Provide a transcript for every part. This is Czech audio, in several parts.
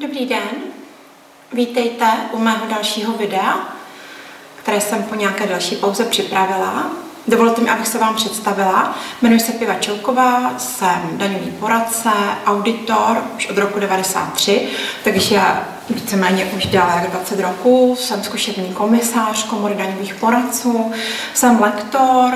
Dobrý den, vítejte u mého dalšího videa, které jsem po nějaké další pauze připravila. Dovolte mi, abych se vám představila. Jmenuji se Piva Čelková, jsem daňový poradce, auditor už od roku 93, takže víceméně už déle jak 20 roků. Jsem zkušební komisář komory daňových poradců, jsem lektor,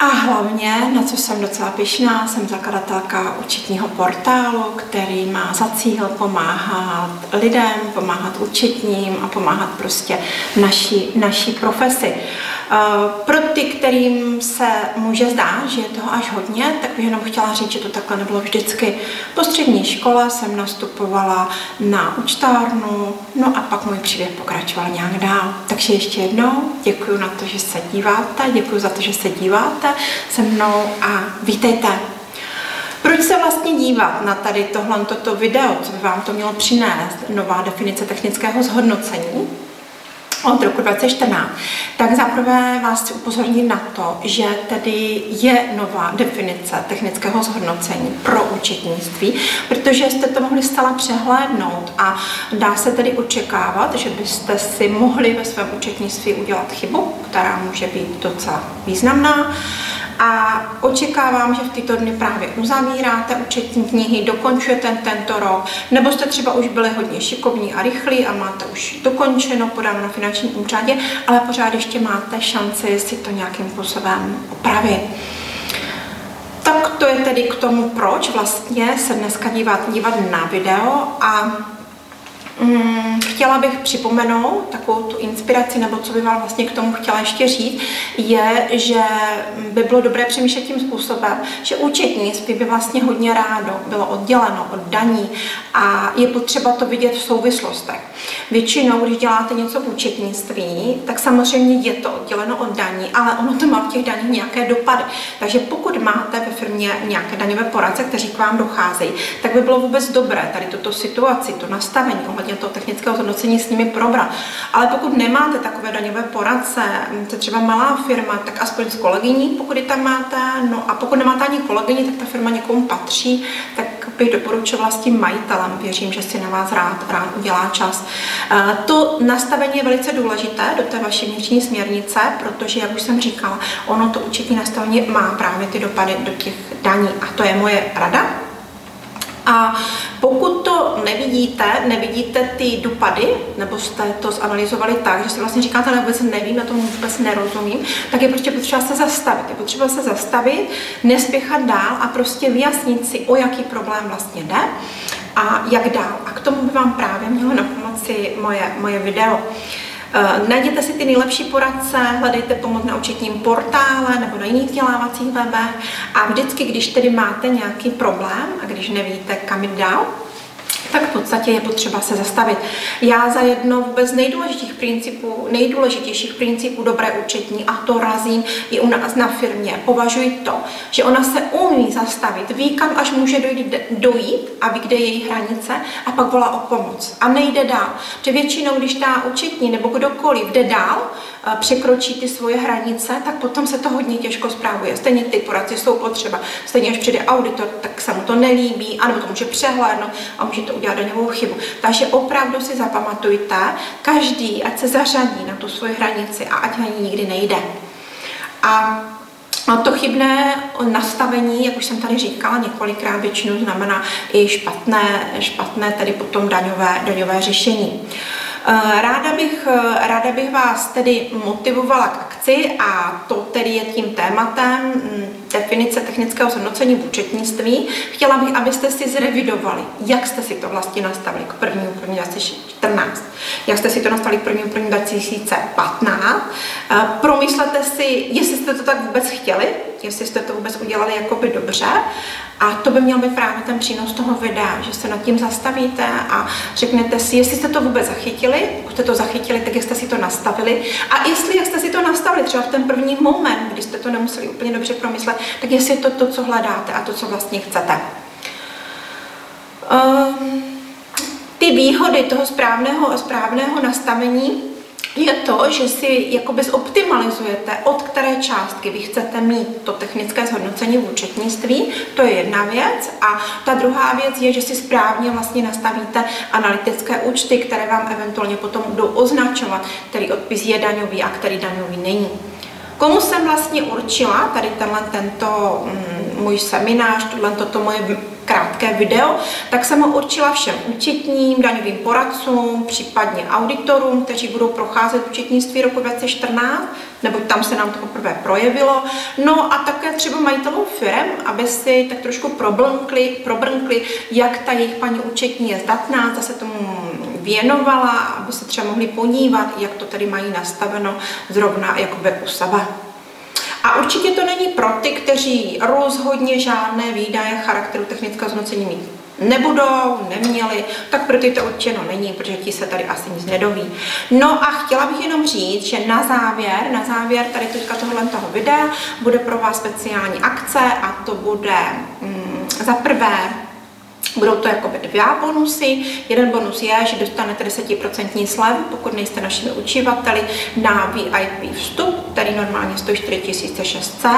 a hlavně, na co jsem docela pyšná, jsem zakladatelka účetního portálu, který má za cíl pomáhat lidem, pomáhat účetním a pomáhat prostě naší, naší profesi. Eh, pro ty, kterým se může zdát, že je toho až hodně, tak bych jenom chtěla říct, že to takhle nebylo vždycky. Po střední škole jsem nastupovala na účtárnu, no a pak můj příběh pokračoval nějak dál. Takže ještě jednou děkuji na to, že se díváte, děkuji za to, že se díváte se mnou a vítejte. Proč se vlastně dívat na tady tohle toto video, co by vám to mělo přinést, nová definice technického zhodnocení? Od roku 2014, tak zaprvé vás chci upozornit na to, že tedy je nová definice technického zhodnocení pro účetnictví, protože jste to mohli stále přehlédnout a dá se tedy očekávat, že byste si mohli ve svém účetnictví udělat chybu, která může být docela významná a očekávám, že v tyto dny právě uzavíráte účetní knihy, dokončujete tento rok, nebo jste třeba už byli hodně šikovní a rychlí a máte už dokončeno, podáno na finančním úřadě, ale pořád ještě máte šanci si to nějakým způsobem opravit. Tak to je tedy k tomu, proč vlastně se dneska dívat, dívat na video a Mm, chtěla bych připomenout takovou tu inspiraci, nebo co by vám vlastně k tomu chtěla ještě říct, je, že by bylo dobré přemýšlet tím způsobem, že účetnictví by vlastně hodně rádo bylo odděleno od daní a je potřeba to vidět v souvislostech. Většinou, když děláte něco v účetnictví, tak samozřejmě je to odděleno od daní, ale ono to má v těch daních nějaké dopady. Takže pokud máte ve firmě nějaké daňové poradce, kteří k vám docházejí, tak by bylo vůbec dobré tady tuto situaci, to nastavení ohledně toho technického zhodnocení s nimi probrat. Ale pokud nemáte takové daňové poradce, to třeba malá firma, tak aspoň s kolegyní, pokud ji tam máte, no a pokud nemáte ani kolegyni, tak ta firma někomu patří, tak bych doporučovala s tím majitelem. Věřím, že si na vás rád, rád udělá čas. Eh, to nastavení je velice důležité do té vaší vnitřní směrnice, protože, jak už jsem říkala, ono to účetní nastavení má právě ty dopady do těch daní. A to je moje rada a pokud to nevidíte, nevidíte ty dopady, nebo jste to zanalizovali tak, že si vlastně říkáte, ale vůbec nevím, na tom vůbec nerozumím, tak je prostě potřeba se zastavit. Je potřeba se zastavit, nespěchat dál a prostě vyjasnit si, o jaký problém vlastně jde a jak dál. A k tomu by vám právě mělo na pomoci moje, moje video. Eh, najděte si ty nejlepší poradce, hledejte pomoc na účetním portále nebo na jiných vzdělávacích webech. A vždycky, když tedy máte nějaký problém a když nevíte, kam jít dál, tak v podstatě je potřeba se zastavit. Já za jedno vůbec nejdůležitějších principů, nejdůležitějších principů dobré účetní, a to razím i u nás na firmě, považuji to, že ona se umí zastavit, ví, kam až může dojít, dojít a ví, kde je její hranice a pak volá o pomoc. A nejde dál. Protože většinou, když ta účetní nebo kdokoliv jde dál, překročí ty svoje hranice, tak potom se to hodně těžko zprávuje. Stejně ty poradci jsou potřeba. Stejně, až přijde auditor, tak se mu to nelíbí, anebo to může přehlédnout a může to udělat daňovou chybu. Takže opravdu si zapamatujte, každý, ať se zařadí na tu svoji hranici a ať na ní nikdy nejde. A a to chybné nastavení, jak už jsem tady říkala několikrát, většinou znamená i špatné, špatné tedy potom daňové, daňové řešení. Eh, ráda bych, eh, ráda bych vás tedy motivovala k akci a to tedy je tím tématem mm, definice technického zhodnocení v účetnictví. Chtěla bych, abyste si zrevidovali, jak jste si to vlastně nastavili k 1. 1. 2014, jak jste si to nastavili k 1. 1. 2015. Promyslete si, jestli jste to tak vůbec chtěli, jestli jste to vůbec udělali jakoby dobře. A to by měl být právě ten přínos toho videa, že se nad tím zastavíte a řeknete si, jestli jste to vůbec zachytili, pokud jste to zachytili, tak jak jste si to nastavili. A jestli jak jste si to nastavili, třeba v ten první moment, kdy jste to nemuseli úplně dobře promyslet, tak jestli je to to, co hledáte a to, co vlastně chcete. Um, ty výhody toho správného, správného nastavení je to, že si jakoby zoptimalizujete, od které částky vy chcete mít to technické zhodnocení v účetnictví, to je jedna věc. A ta druhá věc je, že si správně vlastně nastavíte analytické účty, které vám eventuálně potom budou označovat, který odpis je daňový a který daňový není. Komu jsem vlastně určila tady tenhle tento mm, můj seminář, tohle toto moje krátké video, tak jsem ho určila všem účetním, daňovým poradcům, případně auditorům, kteří budou procházet účetnictví roku 2014, nebo tam se nám to poprvé projevilo. No a také třeba majitelů firm, aby si tak trošku probrnkli, probrnkli jak ta jejich paní účetní je zdatná, zase tomu věnovala, aby se třeba mohli podívat, jak to tady mají nastaveno zrovna jakoby u sebe. A určitě to není pro ty, kteří rozhodně žádné výdaje charakteru technického zhodnocení mít nebudou, neměli, tak pro ty to určeno není, protože ti se tady asi nic nedoví. No a chtěla bych jenom říct, že na závěr, na závěr tady teďka tohle toho videa bude pro vás speciální akce a to bude mm, za prvé Budou to jako dva bonusy. Jeden bonus je, že dostanete 10% slev, pokud nejste našimi uživateli, na VIP vstup, který normálně stojí 4600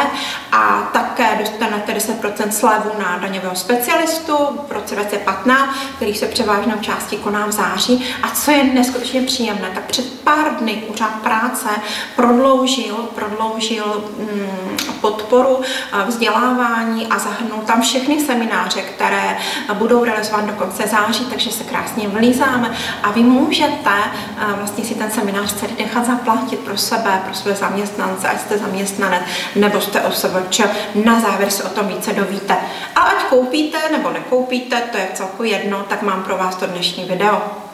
a také dostanete 10% slevu na daňového specialistu v roce 2015, který se převážnou části koná v září. A co je neskutečně příjemné, tak před pár dny úřad práce prodloužil, prodloužil mm, podporu vzdělávání a zahrnul tam všechny semináře, které budou realizovat do konce září, takže se krásně vlízáme a vy můžete eh, vlastně si ten seminář celý nechat zaplatit pro sebe, pro své zaměstnance, ať jste zaměstnanec nebo jste OSVČ. Na závěr se o tom více dovíte. A ať koupíte nebo nekoupíte, to je celku jedno, tak mám pro vás to dnešní video.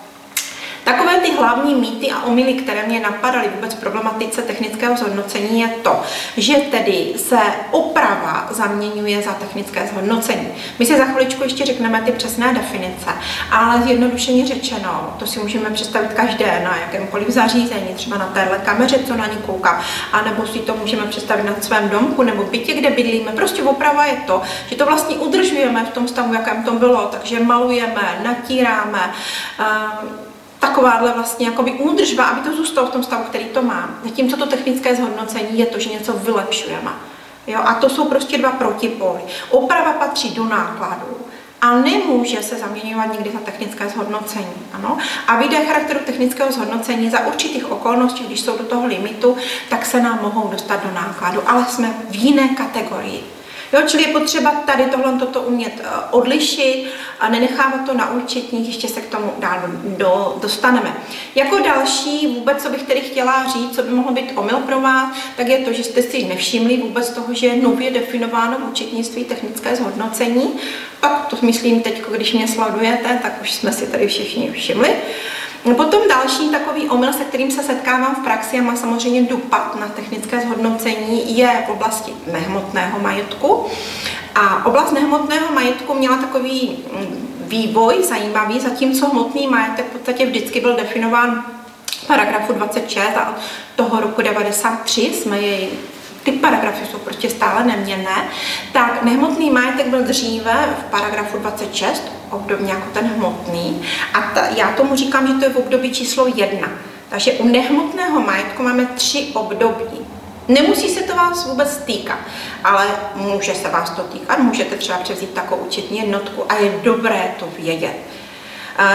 Takové ty hlavní mýty a omily, které mě napadaly vůbec problematice technického zhodnocení, je to, že tedy se oprava zaměňuje za technické zhodnocení. My si za chviličku ještě řekneme ty přesné definice, ale zjednodušeně řečeno, to si můžeme představit každé na jakémkoliv zařízení, třeba na téhle kameře, co na ní kouká, anebo si to můžeme představit na svém domku nebo bytě, kde bydlíme. Prostě oprava je to, že to vlastně udržujeme v tom stavu, jakém to bylo, takže malujeme, natíráme, uh, takováhle vlastně jakoby údržba, aby to zůstalo v tom stavu, který to má. Zatímco to technické zhodnocení je to, že něco vylepšujeme. Jo? A to jsou prostě dva protipóly. Oprava patří do nákladů a nemůže se zaměňovat nikdy za technické zhodnocení. Ano? A výdaje charakteru technického zhodnocení za určitých okolností, když jsou do toho limitu, tak se nám mohou dostat do nákladu, ale jsme v jiné kategorii. Jo, čili je potřeba tady tohle toto umět eh, odlišit a nenechávat to na účetních, ještě se k tomu dál do, dostaneme. Jako další vůbec, co bych tedy chtěla říct, co by mohlo být omyl pro vás, tak je to, že jste si nevšimli vůbec toho, že je nově definováno v účetnictví technické zhodnocení. Pak to myslím teď, když mě sledujete, tak už jsme si tady všichni všimli. No potom další takový omyl, se kterým se setkávám v praxi a má samozřejmě dopad na technické zhodnocení, je v oblasti nehmotného majetku. A oblast nehmotného majetku měla takový mm, vývoj zajímavý, zatímco hmotný majetek v podstatě vždycky byl definován paragrafu 26 a toho roku 93 jsme jej ty paragrafy jsou prostě stále neměnné, tak nehmotný majetek byl dříve v paragrafu 26, obdobně jako ten hmotný, a ta, já tomu říkám, že to je v období číslo 1. Takže u nehmotného majetku máme tři období. Nemusí se to vás vůbec týkat, ale může se vás to týkat, můžete třeba převzít takovou účetní jednotku a je dobré to vědět.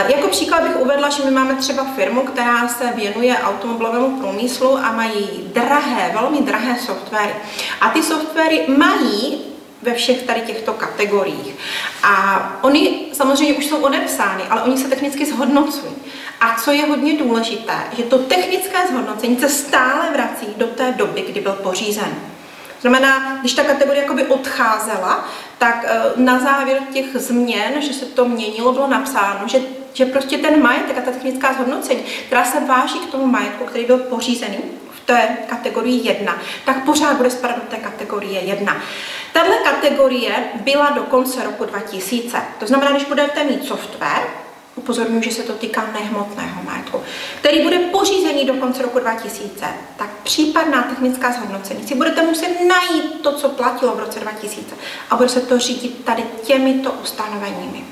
Jako příklad bych uvedla, že my máme třeba firmu, která se věnuje automobilovému průmyslu a mají drahé, velmi drahé softwary. A ty softwary mají ve všech tady těchto kategoriích. A oni samozřejmě už jsou odepsány, ale oni se technicky zhodnocují. A co je hodně důležité, že to technické zhodnocení se stále vrací do té doby, kdy byl pořízen. Znamená, když ta kategorie jakoby odcházela, tak eh, na závěr těch změn, že se to měnilo, bylo napsáno, že, že prostě ten majetek a ta technická zhodnocení, která se váží k tomu majetku, který byl pořízený v té kategorii 1, tak pořád bude spadat do té kategorie 1. Tahle kategorie byla do konce roku 2000. To znamená, když budete mít software, upozorňuji, že se to týká nehmotného majetku, který bude pořízený do konce roku 2000, tak případná technická zhodnocení si budete muset najít to, co platilo v roce 2000 a bude se to řídit tady těmito ustanoveními.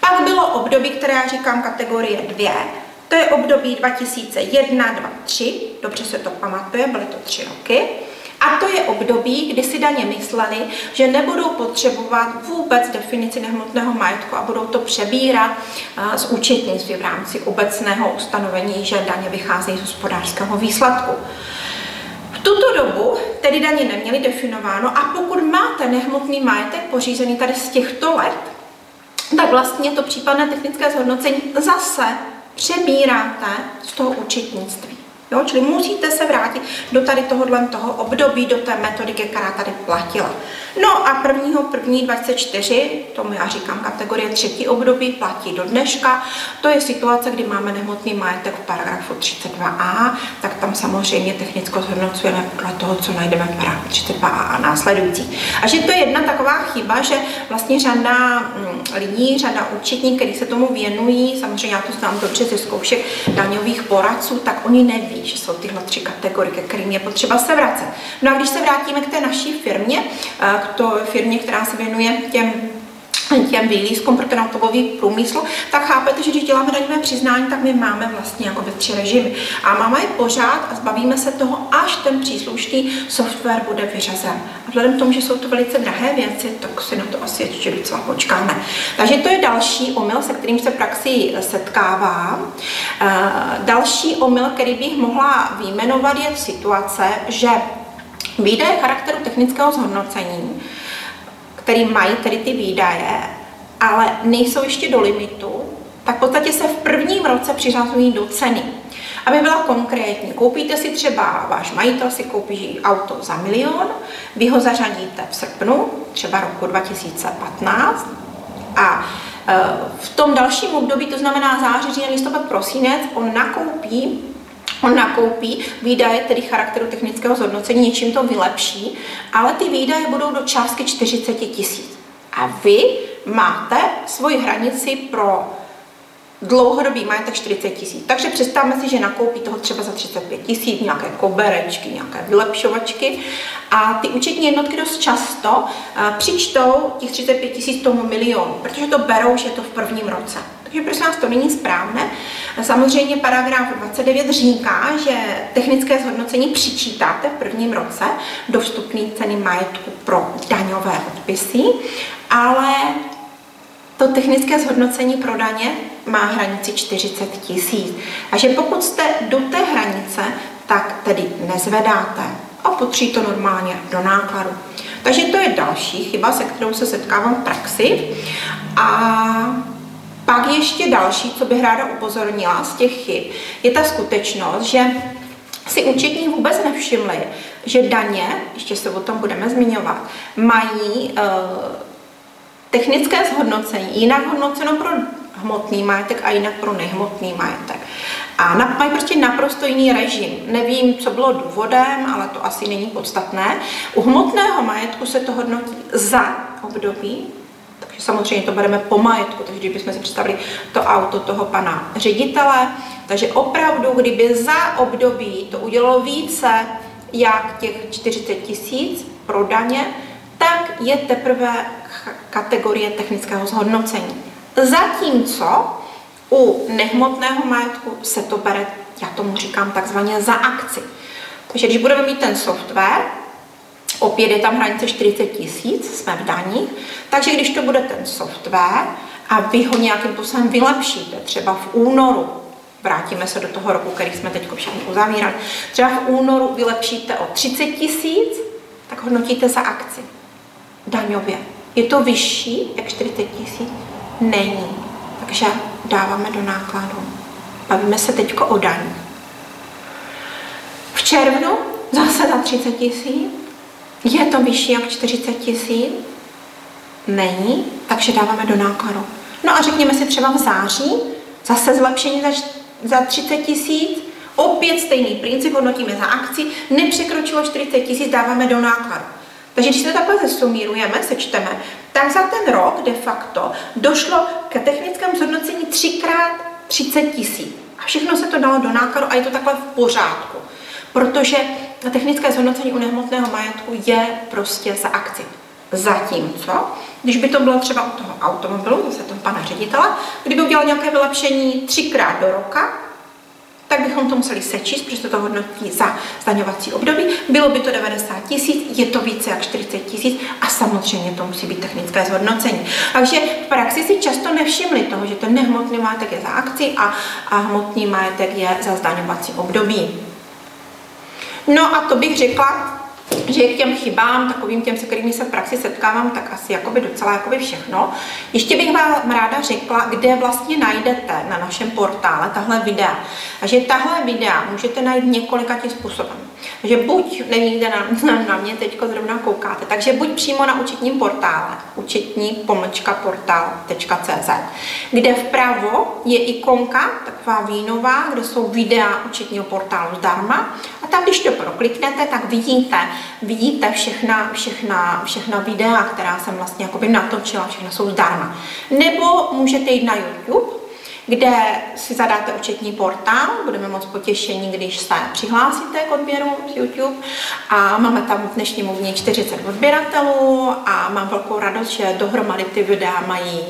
Pak bylo období, které já říkám kategorie 2, To je období 2001, 2, 3, dobře se to pamatuje, byly to tři roky. A to je období, kdy si daně mysleli, že nebudou potřebovat vůbec definici nehmotného majetku a budou to přebírat z účetnictví v rámci obecného ustanovení, že daně vycházejí z hospodářského výsledku. V tuto dobu tedy daně neměly definováno a pokud máte nehmotný majetek pořízený tady z těchto let, tak vlastně to případné technické zhodnocení zase přebíráte z toho účetnictví. Jo, čili musíte se vrátit do tady tohohle toho období, do té metodiky, která tady platila. No a prvního první 24, tomu já říkám kategorie třetí období, platí do dneška. To je situace, kdy máme nehmotný majetek v paragrafu 32a, tak tam samozřejmě technicko zhodnocujeme podle toho, co najdeme v paragrafu 32a a následující. A že to je jedna taková chyba, že vlastně řada mm, lidí, řada účetní, kteří se tomu věnují, samozřejmě já to znám dobře ze zkoušek daňových poradců, tak oni neví, že jsou tyhle tři kategorie, ke kterým je potřeba se vracet. No a když se vrátíme k té naší firmě, k to firmě, která se věnuje těm těm výlízkům pro ten automový průmysl, tak chápete, že když děláme daňové přiznání, tak my máme vlastně jako ve tři režimy. A máme je pořád a zbavíme se toho, až ten příslušný software bude vyřazen. A vzhledem k tomu, že jsou to velice drahé věci, tak si na to asi ještě docela počkáme. Takže to je další omyl, se kterým se praxi setkávám. Další omyl, který bych mohla výjmenovat, je situace, že Výdaje charakteru technického zhodnocení, který mají tedy ty výdaje, ale nejsou ještě do limitu, tak v podstatě se v prvním roce přiřazují do ceny. Aby byla konkrétní, koupíte si třeba, váš majitel si koupí auto za milion, vy ho zařadíte v srpnu, třeba roku 2015 a e, v tom dalším období, to znamená září, říjen, listopad, prosinec, on nakoupí On nakoupí výdaje, tedy charakteru technického zhodnocení, něčím to vylepší, ale ty výdaje budou do částky 40 tisíc. A vy máte svoji hranici pro dlouhodobý majetek 40 tisíc. Takže představme si, že nakoupí toho třeba za 35 tisíc, nějaké koberečky, nějaké vylepšovačky a ty účetní jednotky dost často uh, přičtou těch 35 tisíc tomu milionu, protože to berou, že je to v prvním roce. Takže prosím vás, to není správné. Samozřejmě paragraf 29 říká, že technické zhodnocení přičítáte v prvním roce do vstupní ceny majetku pro daňové odpisy, ale to technické zhodnocení pro daně má hranici 40 tisíc. Takže pokud jste do té hranice, tak tedy nezvedáte a potří to normálně do nákladu. Takže to je další chyba, se kterou se setkávám v praxi. A pak ještě další, co bych ráda upozornila z těch chyb, je ta skutečnost, že si účetní vůbec nevšimli, že daně, ještě se o tom budeme zmiňovat, mají uh, technické zhodnocení, jinak hodnoceno pro hmotný majetek a jinak pro nehmotný majetek. A na, mají prostě naprosto jiný režim. Nevím, co bylo důvodem, ale to asi není podstatné. U hmotného majetku se to hodnotí za období, samozřejmě to bereme po majetku, takže kdybychom si představili to auto toho pana ředitele, takže opravdu, kdyby za období to udělalo více jak těch 40 tisíc pro daně, tak je teprve kategorie technického zhodnocení. Zatímco u nehmotného majetku se to bere, já tomu říkám takzvaně za akci. Takže když budeme mít ten software, opět je tam hranice 40 tisíc, jsme v daních, takže když to bude ten software a vy ho nějakým způsobem vylepšíte, třeba v únoru, vrátíme se do toho roku, který jsme teď všichni uzavírali, třeba v únoru vylepšíte o 30 tisíc, tak hodnotíte za akci daňově. Je to vyšší jak 40 tisíc? Není. Takže dáváme do nákladu. Bavíme se teď o daní. V červnu zase na 30 tisíc. Je to vyšší jak 40 tisíc? Není, takže dáváme do nákladu. No a řekněme si třeba v září, zase zlepšení za, za 30 tisíc, opět stejný princip, hodnotíme za akci, nepřekročilo 40 tisíc, dáváme do nákladu. Takže když se to takhle zesumírujeme, sečteme, tak za ten rok de facto došlo k technickému zhodnocení třikrát 30 tisíc. A všechno se to dalo do nákladu a je to takhle v pořádku. Protože technické zhodnocení u nehmotného majetku je prostě za akci. Zatímco, když by to bylo třeba u toho automobilu, zase toho pana ředitele, kdyby udělal nějaké vylepšení třikrát do roka, tak bychom to museli sečíst, protože to hodnotí za zdaňovací období. Bylo by to 90 tisíc, je to více jak 40 tisíc a samozřejmě to musí být technické zhodnocení. Takže v praxi si často nevšimli toho, že ten nehmotný majetek je za akci a, a hmotný majetek je za zdaňovací období. No a to bych řekla, že k těm chybám, takovým těm, se kterými se v praxi setkávám, tak asi jakoby docela jakoby všechno. Ještě bych vám ráda řekla, kde vlastně najdete na našem portále tahle videa. Takže tahle videa můžete najít několika tím způsobem. Takže buď, nevím, kde na, na, mě teď zrovna koukáte, takže buď přímo na účetním portále, účetní pomlčka portál.cz, kde vpravo je ikonka, taková vínová, kde jsou videa účetního portálu zdarma a tam, když to prokliknete, tak vidíte, vidíte všechna, všechna, všechna videa, která jsem vlastně natočila, všechno jsou zdarma. Nebo můžete jít na YouTube, kde si zadáte účetní portál, budeme moc potěšení, když se přihlásíte k odběru z YouTube. A máme tam v dnešním dní 40 odběratelů a mám velkou radost, že dohromady ty videa mají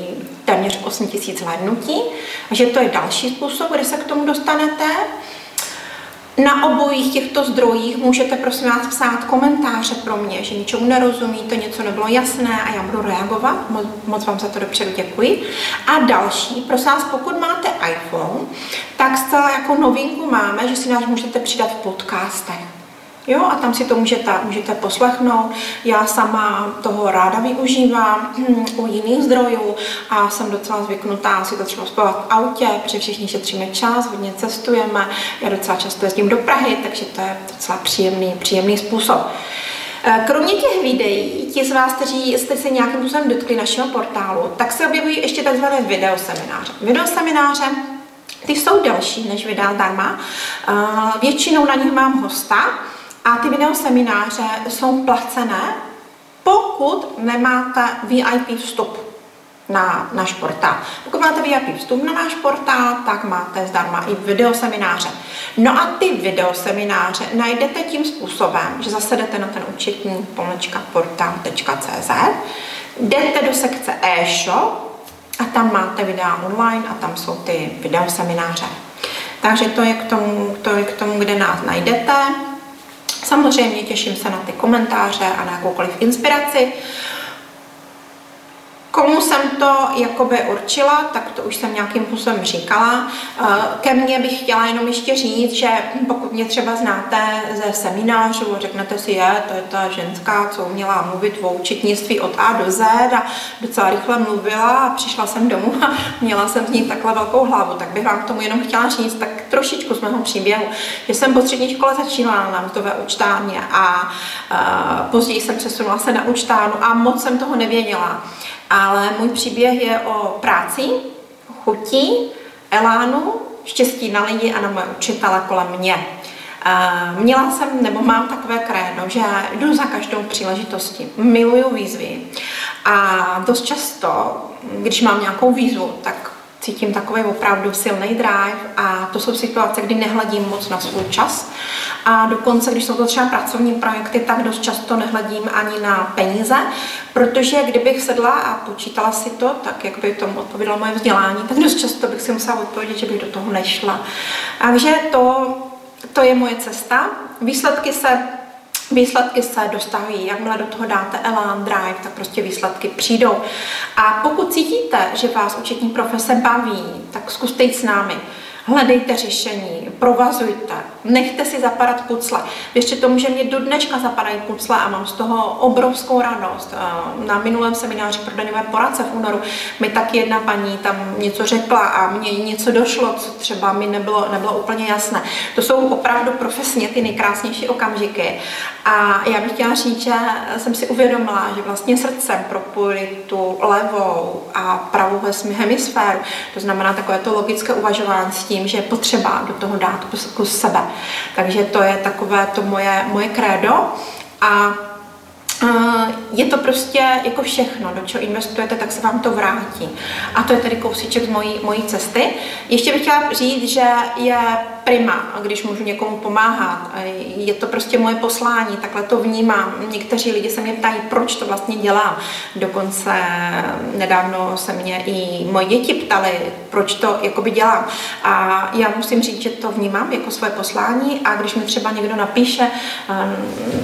téměř 8 000 hlednutí, takže to je další způsob, kde se k tomu dostanete. Na obojích těchto zdrojích můžete prosím vás psát komentáře pro mě, že ničemu nerozumíte, něco nebylo jasné a já budu reagovat. Moc, moc vám za to dopředu děkuji. A další, prosím vás, pokud máte iPhone, tak zcela jako novinku máme, že si nás můžete přidat v podcastech. Jo, a tam si to můžete, můžete poslechnout. Já sama toho ráda využívám hm, u jiných zdrojů a jsem docela zvyknutá si to třeba spovat v autě, protože všichni šetříme čas, hodně cestujeme, já docela často jezdím do Prahy, takže to je docela příjemný, příjemný způsob. Eh, kromě těch videí, ti z vás, kteří jste se nějakým způsobem dotkli našeho portálu, tak se objevují ještě tzv. videosemináře. Videosemináře ty jsou delší než videa zdarma. Eh, většinou na nich mám hosta, a ty videosemináře jsou placené, pokud nemáte VIP vstup na náš portál. Pokud máte VIP vstup na náš portál, tak máte zdarma i videosemináře. No a ty videosemináře najdete tím způsobem, že zasedete na ten účetní pomlčka portal.cz, jdete do sekce e-shop a tam máte videa online a tam jsou ty videosemináře. Takže to je k tomu, to je k tomu kde nás najdete. Samozřejmě těším se na ty komentáře a na jakoukoliv inspiraci. Komu jsem to jakoby určila, tak to už jsem nějakým způsobem říkala. Eh, ke mně bych chtěla jenom ještě říct, že pokud mě třeba znáte ze seminářů, řeknete si, je, to je ta ženská, co uměla mluvit o účetnictví od A do Z a docela rychle mluvila a přišla jsem domů a měla jsem z ní takhle velkou hlavu, tak bych vám k tomu jenom chtěla říct tak trošičku z mého příběhu, že jsem po střední škole začínala na mzdové účtárně a uh, později jsem přesunula se na účtárnu a moc jsem toho nevěděla. Ale můj příběh je o práci, chutí, elánu, štěstí na lidi a na moje učitele kolem mě. Měla jsem, nebo mám takové krédo, že jdu za každou příležitostí. Miluju výzvy. A dost často, když mám nějakou výzvu, tak cítím takový opravdu silný drive a to jsou situace, kdy nehledím moc na svůj čas a dokonce, když jsou to třeba pracovní projekty, tak dost často nehledím ani na peníze, protože kdybych sedla a počítala si to, tak jak by tomu odpovědělo moje vzdělání, tak dost často bych si musela odpovědět, že bych do toho nešla. Takže to, to je moje cesta. Výsledky se Výsledky se dostaví, jakmile do toho dáte Elan Drive, tak prostě výsledky přijdou. A pokud cítíte, že vás účetní profese baví, tak zkuste jít s námi hledejte řešení, provazujte, nechte si zapadat pucle. Ještě tomu, že mě do dneška zapadají pucle a mám z toho obrovskou radost. Na minulém semináři pro daňové poradce v únoru mi tak jedna paní tam něco řekla a mně něco došlo, co třeba mi nebylo, nebylo úplně jasné. To jsou opravdu profesně ty nejkrásnější okamžiky. A já bych chtěla říct, že jsem si uvědomila, že vlastně srdcem propojili tu levou a pravou hemisféru. To znamená takové to logické uvažování s tím, tím, že je potřeba do toho dát kus sebe. Takže to je takové to moje, moje krédo. A je to prostě jako všechno, do čeho investujete, tak se vám to vrátí. A to je tedy kousíček z mojí, mojí cesty. Ještě bych chtěla říct, že je prima, když můžu někomu pomáhat. Je to prostě moje poslání, takhle to vnímám. Někteří lidi se mě ptají, proč to vlastně dělám. Dokonce nedávno se mě i moje děti ptali, proč to jakoby dělám. A já musím říct, že to vnímám jako svoje poslání a když mi třeba někdo napíše ehm,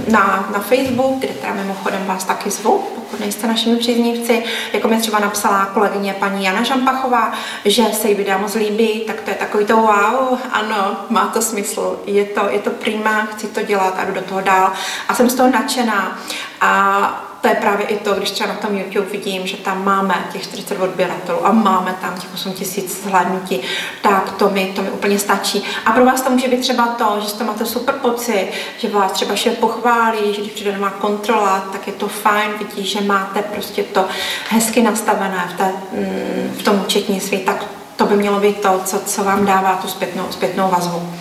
na, na Facebook, kde teda mimochodem vás taky zvu, pokud nejste našimi příznivci, jako mi třeba napsala kolegyně paní Jana Žampachová, že se jí videa moc líbí, tak to je takový to wow, ano, má to smysl, je to, je to prima, chci to dělat a jdu do toho dál a jsem z toho nadšená. A to je právě i to, když třeba na tom YouTube vidím, že tam máme těch 40 odběratelů a máme tam těch 8 tisíc zhlédnutí, tak to mi, to mi úplně stačí. A pro vás to může být třeba to, že jste máte super pocit, že vás třeba šéf pochválí, že když přijde doma kontrola, tak je to fajn, vidí, že máte prostě to hezky nastavené v, té, mm, v tom účetnictví, tak to by mělo být to, co, co vám dává tu zpětnou, zpětnou vazbu.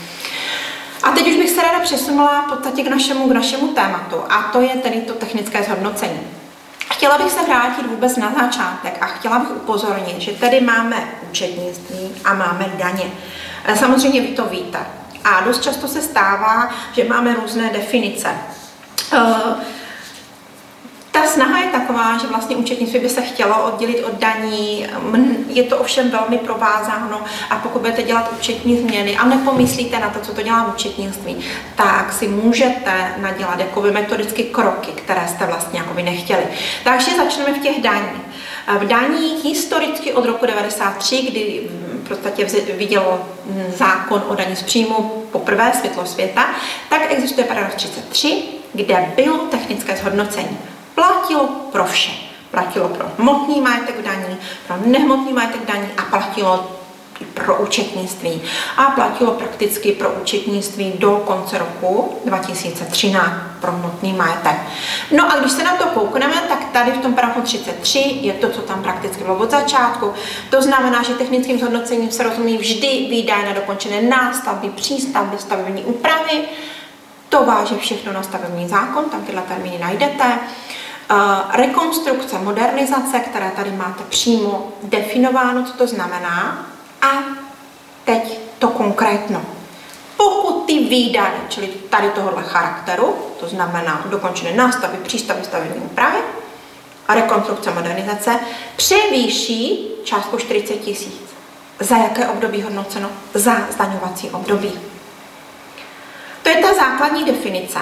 A teď už bych se ráda přesunula v podstatě k našemu, k našemu tématu a to je tedy to technické zhodnocení. Chtěla bych se vrátit vůbec na začátek a chtěla bych upozornit, že tady máme účetnictví a máme daně. E, samozřejmě vy to víte. A dost často se stává, že máme různé definice. E, ta snaha je taková, že vlastně účetnictví by se chtělo oddělit od daní, je to ovšem velmi provázáno a pokud budete dělat účetní změny a nepomyslíte na to, co to dělá v účetnictví, tak si můžete nadělat jakoby metodicky kroky, které jste vlastně jakoby nechtěli. Takže začneme v těch daních. V daních historicky od roku 93, kdy v podstatě viděl zákon o daní z příjmu poprvé světlo světa, tak existuje paragraf 33, kde bylo technické zhodnocení platilo pro vše. Platilo pro hmotný majetek daní, pro nehmotný majetek daní a platilo pro účetnictví. A platilo prakticky pro účetnictví do konce roku 2013 pro hmotný majetek. No a když se na to koukneme, tak tady v tom paragrafu 33 je to, co tam prakticky bylo od začátku. To znamená, že technickým zhodnocením se rozumí vždy výdaje na dokončené nástavby, přístavby, stavební úpravy. To váže všechno na stavební zákon, tam tyhle termíny najdete rekonstrukce, modernizace, které tady máte přímo definováno, co to znamená, a teď to konkrétno. Pokud ty výdaje, čili tady tohohle charakteru, to znamená dokončené nástavy, přístavy, stavební úpravy a rekonstrukce, modernizace, převýší částku 40 tisíc. Za jaké období hodnoceno? Za zdaňovací období. To je ta základní definice,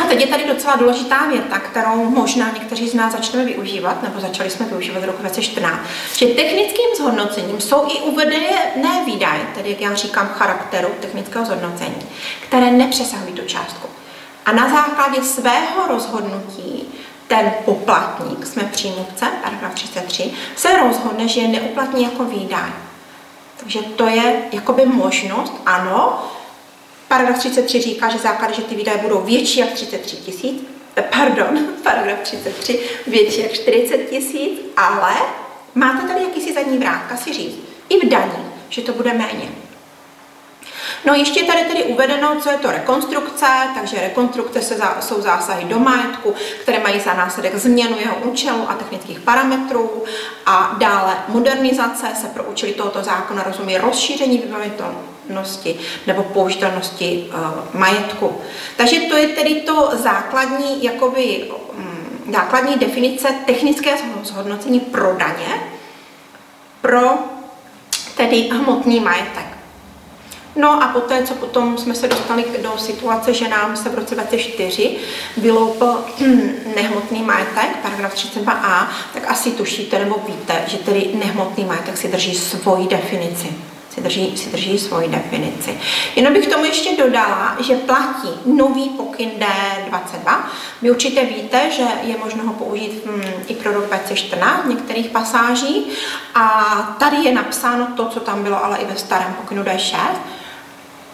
a teď je tady docela důležitá věta, kterou možná někteří z nás začneme využívat, nebo začali jsme využívat v roku 2014, že technickým zhodnocením jsou i uvedené výdaje, tedy jak já říkám charakteru technického zhodnocení, které nepřesahují tu částku. A na základě svého rozhodnutí ten poplatník, jsme přímluvce, paragraf 33, se rozhodne, že je neuplatní jako výdaj. Takže to je jakoby možnost, ano, Paragraf 33 říká, že základy, že ty výdaje budou větší jak 33 tisíc, eh, pardon, paragraf 33 větší jak 40 tisíc, ale máte tady jakýsi zadní vrátka si říct, i v daní, že to bude méně. No ještě tady tedy uvedeno, co je to rekonstrukce, takže rekonstrukce se za, jsou zásahy do majetku, které mají za následek změnu jeho účelu a technických parametrů a dále modernizace se pro účely tohoto zákona rozumí rozšíření vybavitelnosti nebo použitelnosti uh, majetku. Takže to je tedy to základní, jakoby, um, základní definice technické zhodnocení pro daně pro tedy hmotný majetek. No a poté, co potom jsme se dostali do situace, že nám se v roce 2004 vyloupil nehmotný majetek, paragraf 32a, tak asi tušíte nebo víte, že tedy nehmotný majetek si drží svoji definici si drží, si drží svoji definici. Jenom bych tomu ještě dodala, že platí nový pokyn D22. Vy určitě víte, že je možno ho použít hm, i pro rok 2014 v některých pasážích a tady je napsáno to, co tam bylo ale i ve starém pokynu D6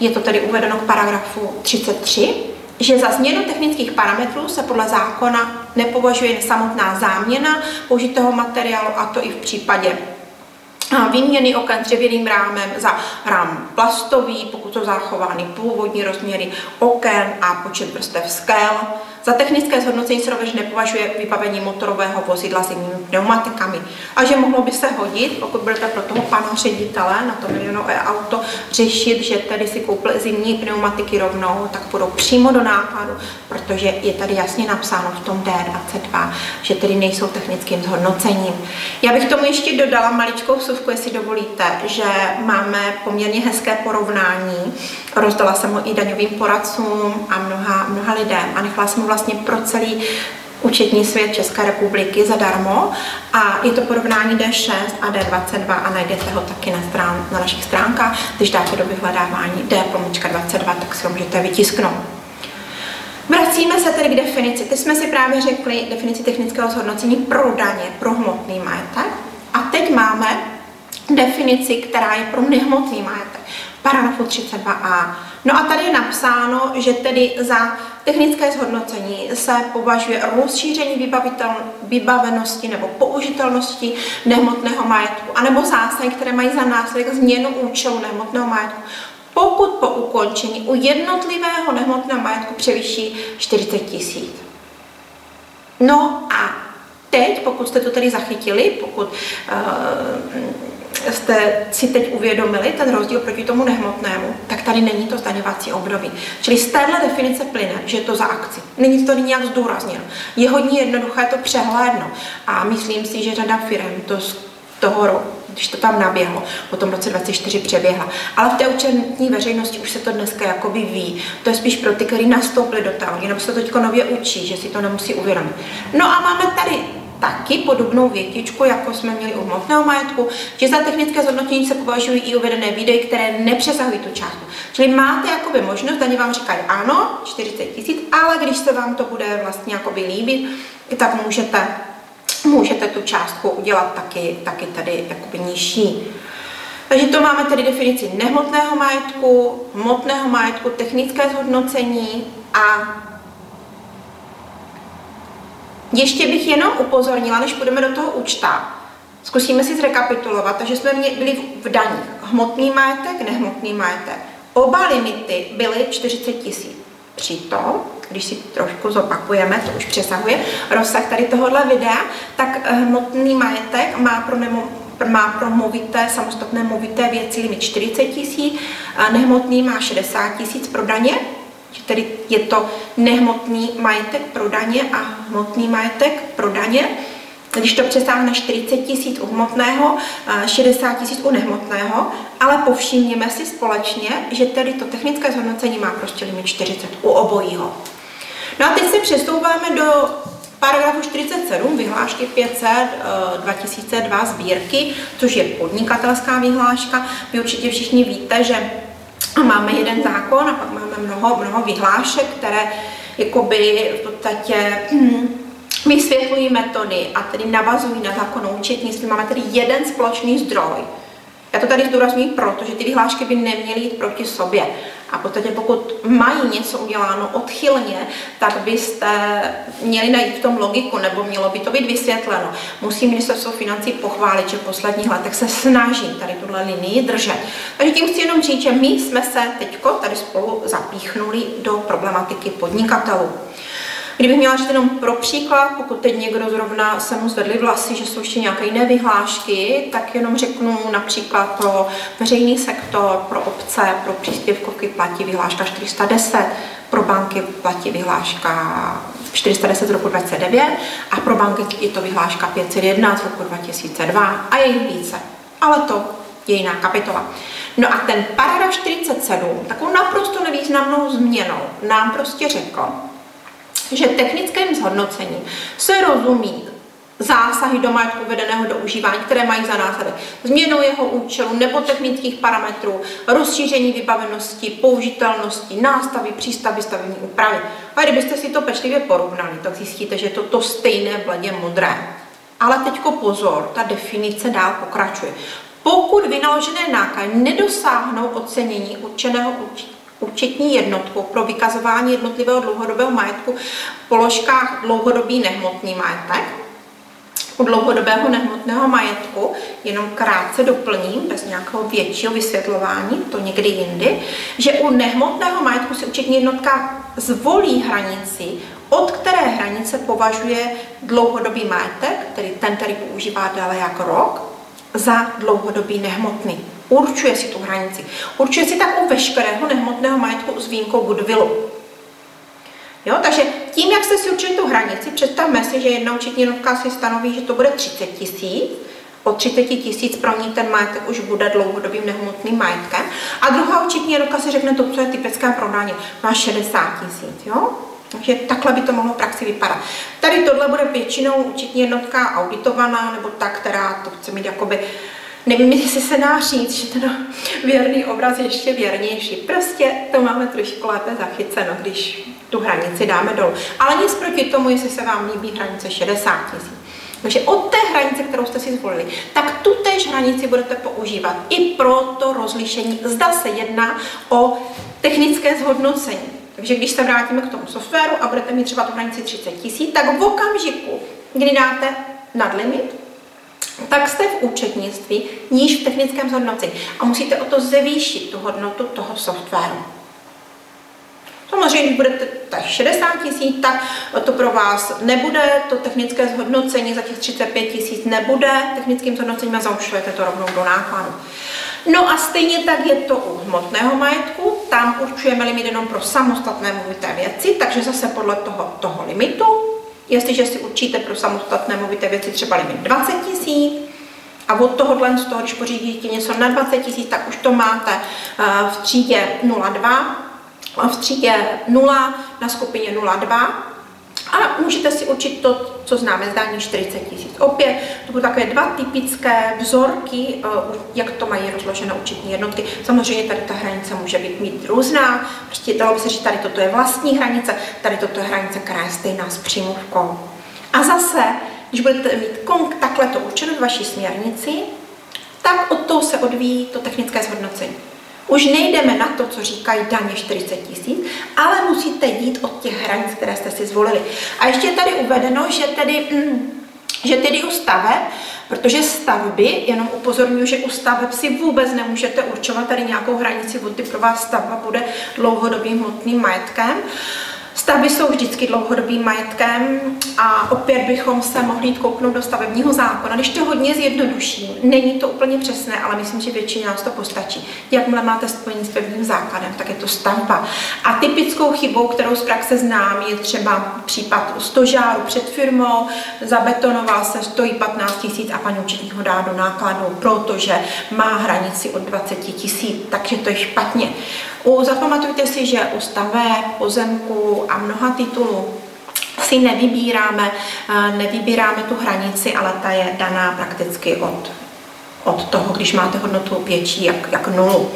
je to tedy uvedeno k paragrafu 33, že za změnu technických parametrů se podle zákona nepovažuje samotná záměna použitého materiálu, a to i v případě výměny oken dřevěným rámem za rám plastový, pokud jsou zachovány původní rozměry oken a počet vrstev skel, Za technické zhodnocení se rovněž nepovažuje vybavení motorového vozidla s jinými pneumatikami. A že mohlo by se hodit, pokud budete pro toho pana ředitele na to milionové auto řešit, že tedy si koupili zimní pneumatiky rovnou, tak budou přímo do nákladu, protože je tady jasně napsáno v tom D22, že tedy nejsou technickým zhodnocením. Já bych tomu ještě dodala maličkou vsuvku, jestli dovolíte, že máme poměrně hezké porovnání. Rozdala jsem ho i daňovým poradcům a mnoha, mnoha lidem a nechala jsem ho vlastně pro celý účetní svět České republiky zadarmo a je to porovnání D6 a D22 a najdete ho taky na, strán, na našich stránkách. Když dáte do vyhledávání D22, tak si ho můžete vytisknout. Vracíme se tedy k definici. Ty jsme si právě řekli definici technického zhodnocení pro daně, pro hmotný majetek. A teď máme definici, která je pro nehmotný majetek. Paragrafu 32a. No a tady je napsáno, že tedy za technické zhodnocení se považuje rozšíření vybavenosti nebo použitelnosti nehmotného majetku, anebo zásahy, které mají za následek změnu účelu nehmotného majetku, pokud po ukončení u jednotlivého nehmotného majetku převýší 40 tisíc. No a teď, pokud jste to tedy zachytili, pokud uh, jste si teď uvědomili ten rozdíl proti tomu nehmotnému, tak tady není to zdaňovací období. Čili z téhle definice plyne, že je to za akci. Není to nějak zdůrazněno. Je hodně jednoduché to přehlédnout. A myslím si, že řada firm to z toho roku, když to tam naběhlo, potom v roce 24 přeběhla. Ale v té účetní veřejnosti už se to dneska jakoby ví. To je spíš pro ty, kteří nastoupili do toho, jenom se to teď nově učí, že si to nemusí uvědomit. No a máme tady taky podobnou větičku, jako jsme měli u hmotného majetku, že za technické zhodnocení se považují i uvedené výdaje, které nepřesahují tu částku. Čili máte jakoby možnost, daně vám říkají ano, 40 tisíc, ale když se vám to bude vlastně jakoby líbit, tak můžete, můžete tu částku udělat taky, taky tady jakoby nižší. Takže to máme tedy definici nehmotného majetku, hmotného majetku, technické zhodnocení a ještě bych jenom upozornila, než půjdeme do toho účta, zkusíme si zrekapitulovat, takže jsme byli v daních. Hmotný majetek, nehmotný majetek. Oba limity byly 40 tisíc. Přitom, když si trošku zopakujeme, to už přesahuje rozsah tady tohohle videa, tak eh, hmotný majetek má pro, nemo, má pro movité, samostatné movité věci limit 40 tisíc, nehmotný má 60 tisíc pro daně, tedy je to nehmotný majetek pro daně a hmotný majetek pro daně. Když to přesáhne 40 tisíc u hmotného, 60 tisíc u nehmotného, ale povšimněme si společně, že tedy to technické zhodnocení má prostě limit 40 u obojího. No a teď se přesouváme do paragrafu 47 vyhlášky 500 2002 sbírky, což je podnikatelská vyhláška. Vy určitě všichni víte, že máme jeden zákon a pak máme mnoho, mnoho vyhlášek, které jakoby v podstatě hm, vysvětlují metody a tedy navazují na zákon o účetnictví. Máme tedy jeden společný zdroj, já to tady zdůrazňuji proto, že ty vyhlášky by neměly jít proti sobě. A v podstatě pokud mají něco uděláno odchylně, tak byste měli najít v tom logiku, nebo mělo by to být vysvětleno. Musí ministerstvo financí pochválit, že v posledních letech se snaží tady tuhle linii držet. Takže tím chci jenom říct, že my jsme se teď tady spolu zapíchnuli do problematiky podnikatelů. Kdybych měla říct jenom pro příklad, pokud teď někdo zrovna se mu zvedli vlasy, že jsou ještě nějaké jiné vyhlášky, tak jenom řeknu například pro veřejný sektor, pro obce, pro příspěvkovky platí vyhláška 410, pro banky platí vyhláška 410 z roku 2009 a pro banky je to vyhláška 501 z roku 2002 a je jich více. Ale to je jiná kapitola. No a ten paragraf 47, takovou naprosto nevýznamnou změnou, nám prostě řekl, že technickým zhodnocením se rozumí zásahy do majetku vedeného do užívání, které mají za následek změnu jeho účelu nebo technických parametrů, rozšíření vybavenosti, použitelnosti, nástavy, přístavy, stavební úpravy. A kdybyste si to pečlivě porovnali, tak zjistíte, že je to to stejné bledě modré. Ale teďko pozor, ta definice dál pokračuje. Pokud vynaložené náklady nedosáhnou ocenění určeného účetní jednotku pro vykazování jednotlivého dlouhodobého majetku v položkách dlouhodobý nehmotný majetek, u dlouhodobého nehmotného majetku, jenom krátce doplním, bez nějakého většího vysvětlování, to někdy jindy, že u nehmotného majetku si účetní jednotka zvolí hranici, od které hranice považuje dlouhodobý majetek, tedy ten, který používá déle jak rok, za dlouhodobý nehmotný. Určuje si tu hranici. Určuje si tak u veškerého nehmotného majetku s výjimkou goodwillu. Jo, takže tím, jak jste si určili tu hranici, představme si, že jedna účetní jednotka si stanoví, že to bude 30 tisíc, o 30 tisíc pro ní ten majetek už bude dlouhodobým nehmotným majetkem. A druhá účetní jednotka si řekne to, co je typické pro daně, má 60 tisíc. Jo? Takže takhle by to mohlo v praxi vypadat. Tady tohle bude většinou účetní jednotka auditovaná, nebo ta, která to chce mít jakoby nevím, jestli se dá říct, že ten věrný obraz je ještě věrnější. Prostě to máme trošku lépe zachyceno, když tu hranici dáme dolů. Ale nic proti tomu, jestli se vám líbí hranice 60 tisíc. Takže od té hranice, kterou jste si zvolili, tak tu též hranici budete používat i pro to rozlišení. Zda se jedná o technické zhodnocení. Takže když se vrátíme k tomu softwaru a budete mít třeba tu hranici 30 tisíc, tak v okamžiku, kdy dáte nad limit, tak jste v účetnictví níž v technickém zhodnocení a musíte o to zvýšit tu hodnotu toho softwaru. Samozřejmě, když budete tak 60 tisíc, tak to pro vás nebude, to technické zhodnocení za těch 35 tisíc nebude technickým zhodnocením a zaušlujete to rovnou do nákladu. No a stejně tak je to u hmotného majetku, tam určujeme limit jenom pro samostatné movité věci, takže zase podle toho, toho limitu, jestliže si určíte pro samostatné movité věci třeba limit 20 tisíc, a od tohohle z toho, když pořídíte něco na 20 tisíc, tak už to máte eh, v třídě 02, v třídě 0 na skupině 02 a můžete si určit to, co známe zdání 40 tisíc. Opět to budou takové dva typické vzorky, eh, jak to mají rozložené účetní jednotky. Samozřejmě tady ta hranice může být mít různá, prostě dalo by se říct, tady toto je vlastní hranice, tady toto je hranice, která je stejná s přímluvkou. A zase, když budete mít kong takhle to určeno v vaší směrnici, tak od toho se odvíjí to technické zhodnocení. Už nejdeme na to, co říkají daně 40 tisíc, ale musíte jít od těch hranic, které jste si zvolili. A ještě je tady uvedeno, že tedy, mm, že tedy u staveb, protože stavby, jenom upozorňuji, že u staveb si vůbec nemůžete určovat tady nějakou hranici, kdy pro vás stavba bude dlouhodobým hmotným majetkem, Stavby jsou vždycky dlouhodobým majetkem a opět bychom se mohli jít kouknout do stavebního zákona. Když to hodně zjednoduším, není to úplně přesné, ale myslím, že většině nás to postačí. Jakmile máte spojení s pevným základem, tak je to stavba. A typickou chybou, kterou z praxe znám, je třeba případ stožáru před firmou, zabetonoval se, stojí 15 tisíc a paní učitní ho dá do nákladu, protože má hranici od 20 tisíc, takže to je špatně. U, zapamatujte si, že u staveb, pozemku a mnoha titulů si nevybíráme, eh, nevybíráme tu hranici, ale ta je daná prakticky od, od toho, když máte hodnotu větší jak, jak nulu.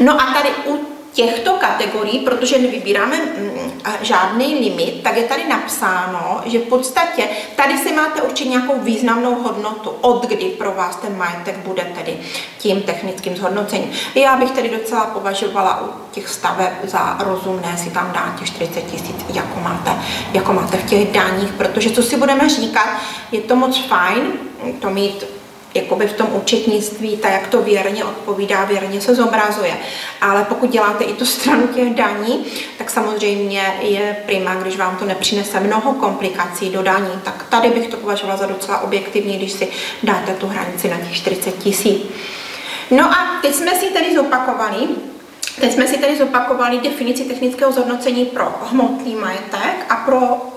No a tady u těchto kategorií, protože nevybíráme mm, žádný limit, tak je tady napsáno, že v podstatě tady si máte určit nějakou významnou hodnotu, od kdy pro vás ten majetek bude tedy tím technickým zhodnocením. Já bych tedy docela považovala u těch staveb za rozumné si tam dát těch 40 tisíc, jako máte, jako máte v těch daních, protože co si budeme říkat, je to moc fajn, to mít jakoby v tom účetnictví, tak jak to věrně odpovídá, věrně se zobrazuje. Ale pokud děláte i tu stranu těch daní, tak samozřejmě je prima, když vám to nepřinese mnoho komplikací do daní, tak tady bych to považovala za docela objektivní, když si dáte tu hranici na těch 40 tisíc. No a teď jsme si tady zopakovali, Teď jsme si tady zopakovali definici technického zhodnocení pro hmotný majetek a pro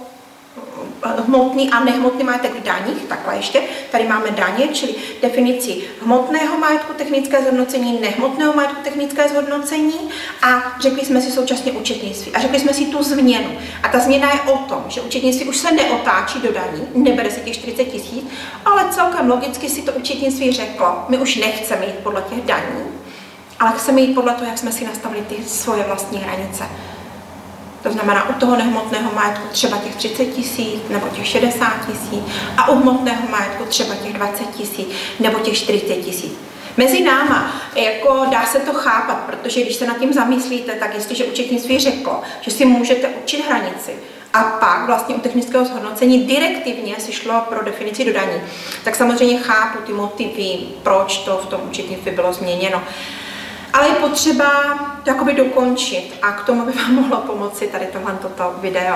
hmotný a nehmotný majetek v daních, takhle ještě, tady máme daně, čili definici hmotného majetku technické zhodnocení, nehmotného majetku technické zhodnocení a řekli jsme si současně účetnictví a řekli jsme si tu změnu. A ta změna je o tom, že účetnictví už se neotáčí do daní, nebere si těch 40 tisíc, ale celkem logicky si to účetnictví řeklo, my už nechceme jít podle těch daní, ale chceme jít podle toho, jak jsme si nastavili ty svoje vlastní hranice. To znamená u toho nehmotného majetku třeba těch 30 tisíc nebo těch 60 tisíc a u hmotného majetku třeba těch 20 tisíc nebo těch 40 tisíc. Mezi náma jako dá se to chápat, protože když se nad tím zamyslíte, tak jestliže účetnictví řeklo, že si můžete určit hranici, a pak vlastně u technického zhodnocení direktivně si šlo pro definici dodaní. Tak samozřejmě chápu ty motivy, proč to v tom účetnictví bylo změněno. Ale je potřeba to jakoby dokončit a k tomu by vám mohlo pomoci tady tohle toto video.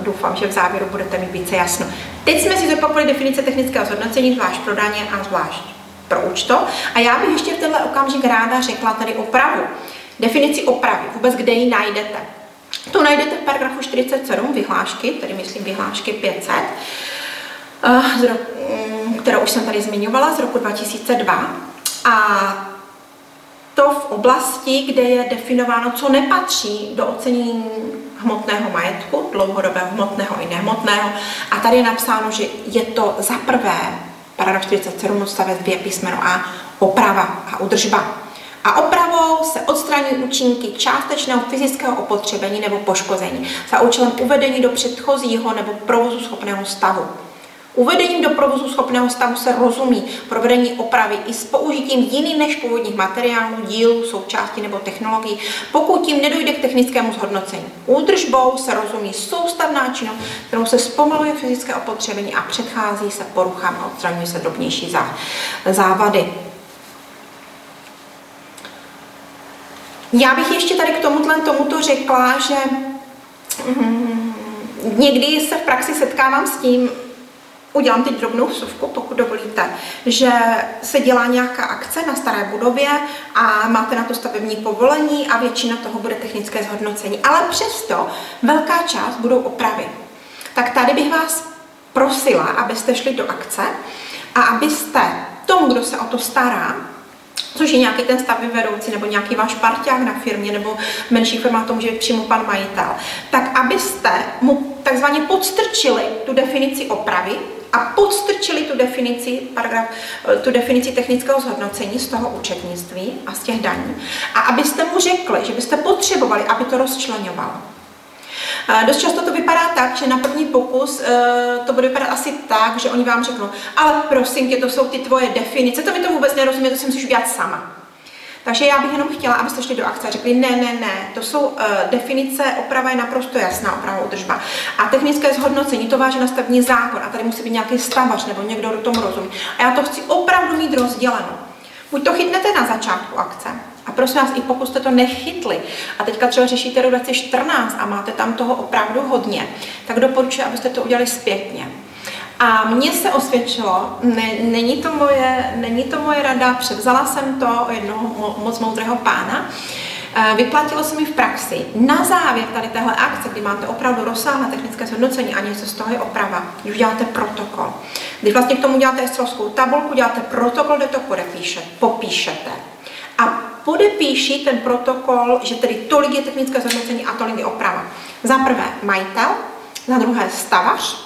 Doufám, že v závěru budete mít více jasno. Teď jsme si zopakovali definice technického zhodnocení, zvlášť pro daně a zvlášť pro účto. A já bych ještě v tenhle okamžik ráda řekla tady opravu. Definici opravy, vůbec kde ji najdete. To najdete v paragrafu 47 vyhlášky, tedy myslím vyhlášky 500, eh, mm, kterou už jsem tady zmiňovala z roku 2002. A to v oblasti, kde je definováno, co nepatří do ocenění hmotného majetku, dlouhodobého hmotného i nehmotného. A tady je napsáno, že je to za prvé, paragraf 47 odstavec 2 písmeno A, oprava a udržba. A opravou se odstraní účinky částečného fyzického opotřebení nebo poškození za účelem uvedení do předchozího nebo provozu schopného stavu. Uvedením do provozu schopného stavu se rozumí provedení opravy i s použitím jiných než původních materiálů, dílů, součástí nebo technologií, pokud tím nedojde k technickému zhodnocení. Údržbou se rozumí soustavná činnost, kterou se zpomaluje fyzické opotřebení a předchází se poruchám a odstraňují se drobnější závady. Já bych ještě tady k tomuhle tomuto řekla, že mm, někdy se v praxi setkávám s tím, udělám teď drobnou vsuvku, pokud dovolíte, že se dělá nějaká akce na staré budově a máte na to stavební povolení a většina toho bude technické zhodnocení. Ale přesto velká část budou opravy. Tak tady bych vás prosila, abyste šli do akce a abyste tomu, kdo se o to stará, což je nějaký ten stavby vedoucí nebo nějaký váš parťák na firmě nebo menší firma, to může být přímo pan majitel, tak abyste mu takzvaně podstrčili tu definici opravy, a podstrčili tu definici, paragraf, eh, tu definici technického zhodnocení z toho účetnictví a z těch daní. A abyste mu řekli, že byste potřebovali, aby to rozčlenoval. Eh, dost často to vypadá tak, že na první pokus eh, to bude vypadat asi tak, že oni vám řeknou, ale prosím tě, to jsou ty tvoje definice, to mi to vůbec nerozumí, to si musíš udělat sama. Takže já bych jenom chtěla, abyste šli do akce a řekli, ne, ne, ne, to jsou uh, definice, oprava je naprosto jasná, oprava udržba. A technické zhodnocení, to váže na stavní zákon a tady musí být nějaký stavař nebo někdo do tomu rozumí. A já to chci opravdu mít rozděleno. Buď to chytnete na začátku akce, a prosím vás, i pokud jste to nechytli a teďka třeba řešíte rok 2014 a máte tam toho opravdu hodně, tak doporučuji, abyste to udělali zpětně. A mně se osvědčilo, ne, není, to moje, není to moje rada, převzala jsem to jednoho mo, moc moudrého pána, e, Vyplatilo se mi v praxi. Na závěr tady téhle akce, kdy máte opravdu rozsáhlé technické zhodnocení a něco z toho je oprava, když uděláte protokol. Když vlastně k tomu děláte excelovskou tabulku, děláte protokol, kde to podepíše, popíšete. A podepíši ten protokol, že tedy tolik je technické zhodnocení a tolik je oprava. Za prvé majitel, za druhé stavař,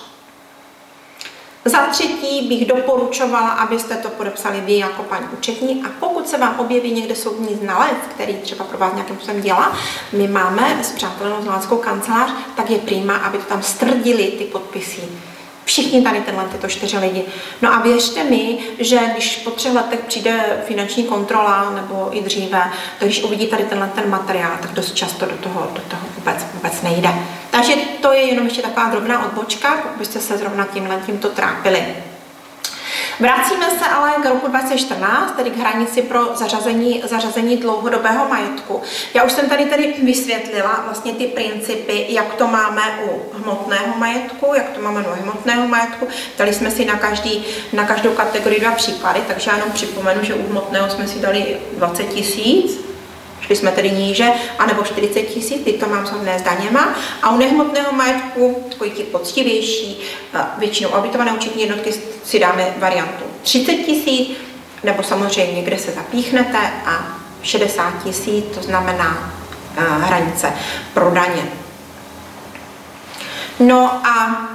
za třetí bych doporučovala, abyste to podepsali vy jako paní účetní. A pokud se vám objeví někde soudní znalec, který třeba pro vás nějakým způsobem dělá, my máme s přátelnou znalackou kancelář, tak je prýma, aby to tam strdili ty podpisy Všichni tady tenhle tyto čtyři lidi. No a věřte mi, že když po třech letech přijde finanční kontrola nebo i dříve, tak když uvidí tady tenhle ten materiál, tak dost často do toho, do toho vůbec, vůbec nejde. Takže to je jenom ještě taková drobná odbočka, pokud byste se zrovna tímhle tímto trápili. Vracíme se ale k roku 2014, tedy k hranici pro zařazení, zařazení dlouhodobého majetku. Já už jsem tady tedy vysvětlila vlastně ty principy, jak to máme u hmotného majetku, jak to máme u hmotného majetku. Dali jsme si na, každý, na každou kategorii dva příklady, takže já jenom připomenu, že u hmotného jsme si dali 20 tisíc, šli jsme tedy níže, anebo 40 tisíc, ty to mám shodné s daněma. A u nehmotného majetku, takový ti poctivější, většinou auditované účetní jednotky si dáme variantu 30 tisíc, nebo samozřejmě, kde se zapíchnete a 60 tisíc, to znamená uh, hranice pro daně. No a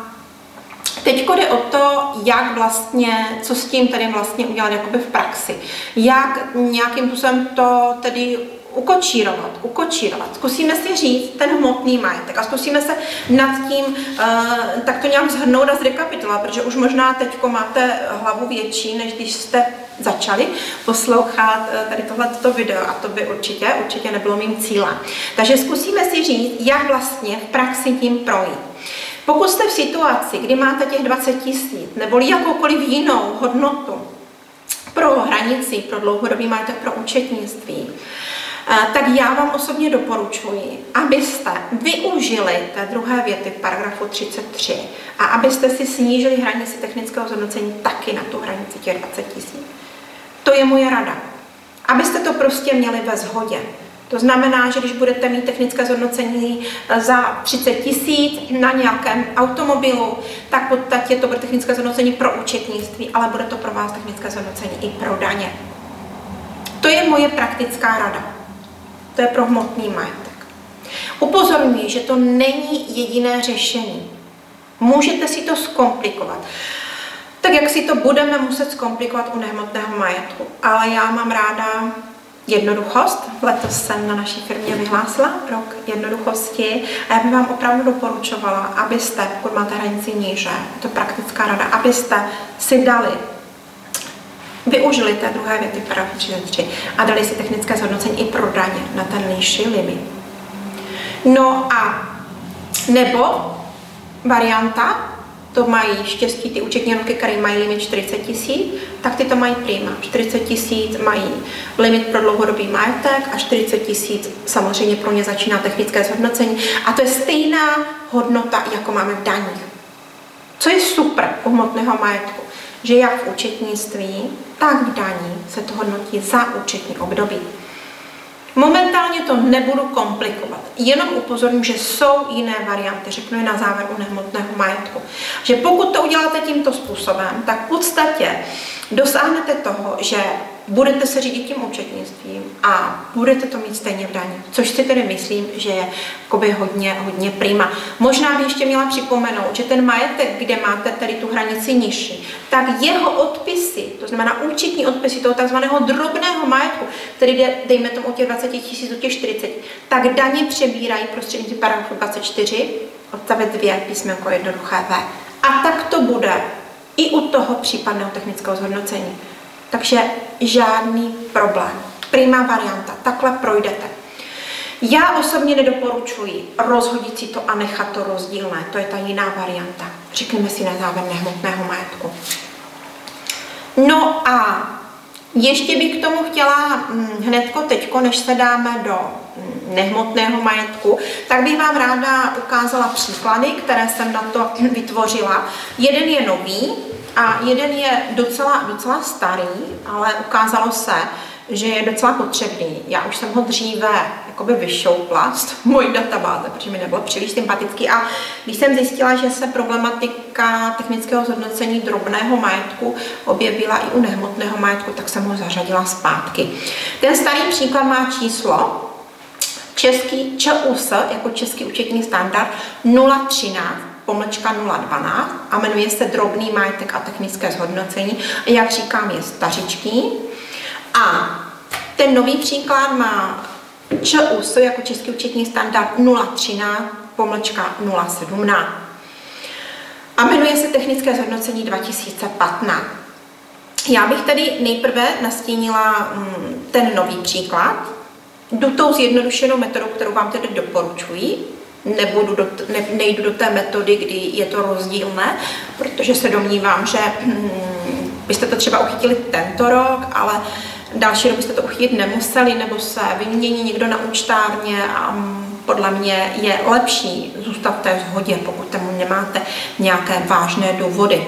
Teď jde o to, jak vlastně, co s tím tedy vlastně udělat jakoby v praxi. Jak nějakým způsobem to tedy ukočírovat, ukočírovat. Zkusíme si říct ten hmotný majetek a zkusíme se nad tím uh, tak to nějak zhrnout a zrekapitulovat, protože už možná teď máte hlavu větší, než když jste začali poslouchat eh, tady tohleto video a to by určitě, určitě nebylo mým cílem. Takže zkusíme si říct, jak vlastně v praxi tím projít. Pokud jste v situaci, kdy máte těch 20 tisíc nebo jakoukoliv jinou hodnotu pro hranici, pro dlouhodobý majetek, pro účetnictví, tak já vám osobně doporučuji, abyste využili té druhé věty paragrafu 33 a abyste si snížili hranici technického zhodnocení taky na tu hranici těch 20 tisíc. To je moje rada. Abyste to prostě měli ve shodě. To znamená, že když budete mít technické zhodnocení eh, za 30 tisíc na nějakém automobilu, tak v podstatě to bude technické zhodnocení pro účetnictví, ale bude to pro vás technické zhodnocení i pro daně. To je moje praktická rada. To je pro hmotný majetek. Upozorňuji, že to není jediné řešení. Můžete si to zkomplikovat. Tak jak si to budeme muset zkomplikovat u nehmotného majetku. Ale já mám ráda jednoduchost. Letos jsem na naší firmě vyhlásila rok jednoduchosti a já bych vám opravdu doporučovala, abyste, pokud máte hranici níže, to praktická rada, abyste si dali využili té druhé věty paragraf 33 a dali si technické zhodnocení i pro daně na ten nižší limit. No a nebo varianta, to mají štěstí ty účetní jednotky, které mají limit 40 tisíc, tak ty to mají prima. 40 tisíc mají limit pro dlouhodobý majetek a 40 tisíc samozřejmě pro ně začíná technické zhodnocení. A to je stejná hodnota, jako máme v daních. Co je super u hmotného majetku, že jak v účetnictví, tak v daní se to hodnotí za účetní období. Momentálně to nebudu komplikovat, jenom upozorním, že jsou jiné varianty, řeknu je na závěr u nehmotného majetku. Že pokud to uděláte tímto způsobem, tak v podstatě dosáhnete toho, že budete se řídit tím účetnictvím a budete to mít stejně v daní, což si tedy myslím, že je jakoby hodně, hodně prima. Možná bych ještě měla připomenout, že ten majetek, kde máte tady tu hranici nižší, tak jeho odpisy, to znamená účetní odpisy toho takzvaného drobného majetku, který jde, dejme tomu, od těch 20 tisíc do těch 40, tak daně přebírají prostřednictvím paragrafu 24, odstavec 2, písmenko jednoduché V. A tak to bude i u toho případného technického zhodnocení. Takže žádný problém. Prima varianta. Takhle projdete. Já osobně nedoporučuji rozhodit si to a nechat to rozdílné. To je ta jiná varianta. Řekneme si na závěr nehmotného majetku. No a ještě bych k tomu chtěla hm, hnedko teďko, než se dáme do hm, nehmotného majetku, tak bych vám ráda ukázala příklady, které jsem na to vytvořila. Jeden je nový, a jeden je docela, docela starý, ale ukázalo se, že je docela potřebný. Já už jsem ho dříve jakoby vyšoupla z mojí databáze, protože mi nebyl příliš sympatický a když jsem zjistila, že se problematika technického zhodnocení drobného majetku objevila i u nehmotného majetku, tak jsem ho zařadila zpátky. Ten starý příklad má číslo český ČUS, jako český účetní standard 013 pomlčka 012 a jmenuje se drobný majetek a technické zhodnocení. Jak říkám, je stařičký. A ten nový příklad má ČUS jako Český účetní standard 013 pomlčka 017 a jmenuje se technické zhodnocení 2015. Já bych tedy nejprve nastínila mm, ten nový příklad, jdu tou zjednodušenou metodou, kterou vám tedy doporučuji, nebudu do, ne, nejdu do té metody, kdy je to rozdílné, protože se domnívám, že hm, byste to třeba uchytili tento rok, ale další rok byste to uchytit nemuseli, nebo se vymění někdo na účtárně a hm, podle mě je lepší zůstat v té shodě, pokud tomu nemáte nějaké vážné důvody.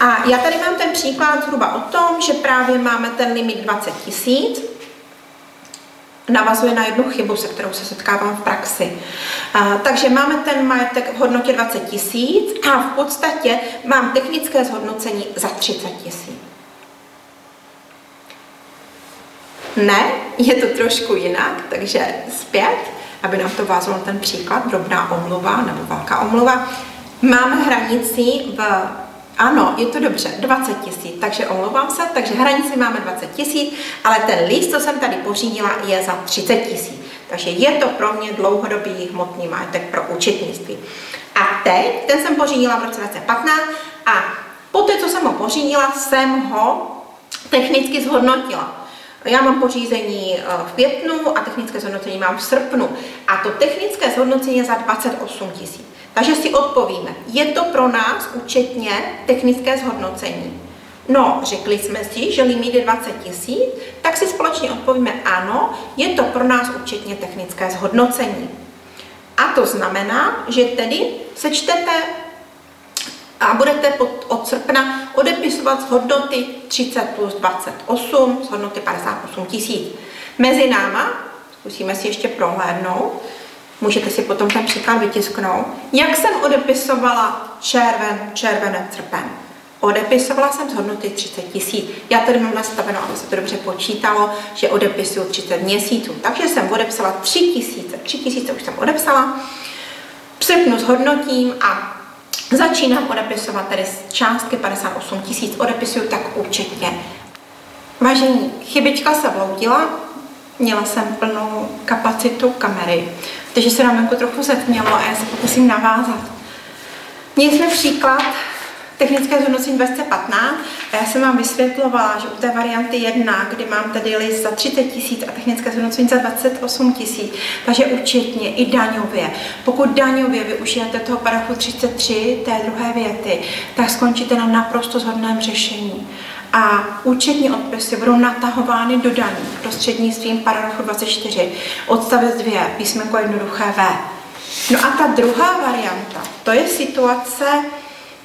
A já tady mám ten příklad zhruba o tom, že právě máme ten limit 20 tisíc, navazuje na jednu chybu, se kterou se setkávám v praxi. Takže máme ten majetek v hodnotě 20 tisíc a v podstatě mám technické zhodnocení za 30 tisíc. Ne, je to trošku jinak, takže zpět, aby nám to vázalo ten příklad, drobná omluva nebo velká omluva. Máme hranici v ano, je to dobře, 20 tisíc, takže omlouvám se, takže hranici máme 20 tisíc, ale ten list, co jsem tady pořídila, je za 30 tisíc. Takže je to pro mě dlouhodobý hmotný majetek pro účetnictví. A teď, ten jsem pořídila v roce 2015 a poté, co jsem ho pořídila, jsem ho technicky zhodnotila. Já mám pořízení eh, v květnu a technické zhodnocení mám v srpnu. A to technické zhodnocení je za 28 tisíc. Takže si odpovíme, je to pro nás účetně technické zhodnocení. No, řekli jsme si, že limit je 20 tisíc, tak si společně odpovíme ano, je to pro nás účetně technické zhodnocení. A to znamená, že tedy sečtete a budete pod, od srpna odepisovat z hodnoty 30 plus 28, z hodnoty 58 tisíc. Mezi náma, zkusíme si ještě prohlédnout, můžete si potom ten příklad vytisknout, jak jsem odepisovala červen, červenec, srpen. Odepisovala jsem z hodnoty 30 tisíc. Já tady mám nastaveno, aby se to dobře počítalo, že odepisuju 30 měsíců. Takže jsem odepsala 3 tisíce. 3 tisíce už jsem odepsala. Přepnu s hodnotím a začínám odepisovat tedy z částky 58 tisíc. Odepisuju tak účetně. Vážení, chybička se vloudila, měla jsem plnou kapacitu kamery, takže se nám jako trochu zetmělo a já se pokusím navázat. Měli jsme příklad technické zhodnocení 2015 a já jsem vám vysvětlovala, že u té varianty 1, kdy mám tady list za 30 tisíc a technické zhodnocení za 28 tisíc, takže účetně i daňově. Pokud daňově využijete toho paragrafu 33 té druhé věty, tak skončíte na naprosto zhodném řešení a účetní odpisy budou natahovány do daní prostřednictvím paragrafu 24 odstavec 2 písmenko jednoduché V. No a ta druhá varianta, to je situace,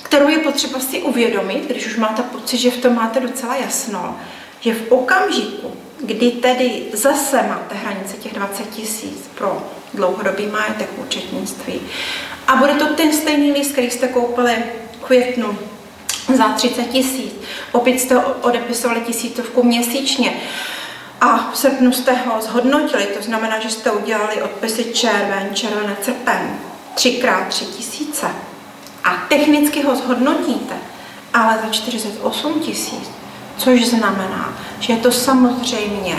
kterou je potřeba si uvědomit, když už máte pocit, že v tom máte docela jasno, že v okamžiku, kdy tedy zase máte hranice těch 20 tisíc pro dlouhodobý majetek účetnictví a bude to ten stejný list, který jste koupili v květnu za 30 tisíc, opět jste odepisovali tisícovku měsíčně, a v srpnu jste ho zhodnotili, to znamená, že jste udělali odpisy červen, červené, srpen, třikrát tři tisíce. A technicky ho zhodnotíte, ale za 48 tisíc, což znamená, že je to samozřejmě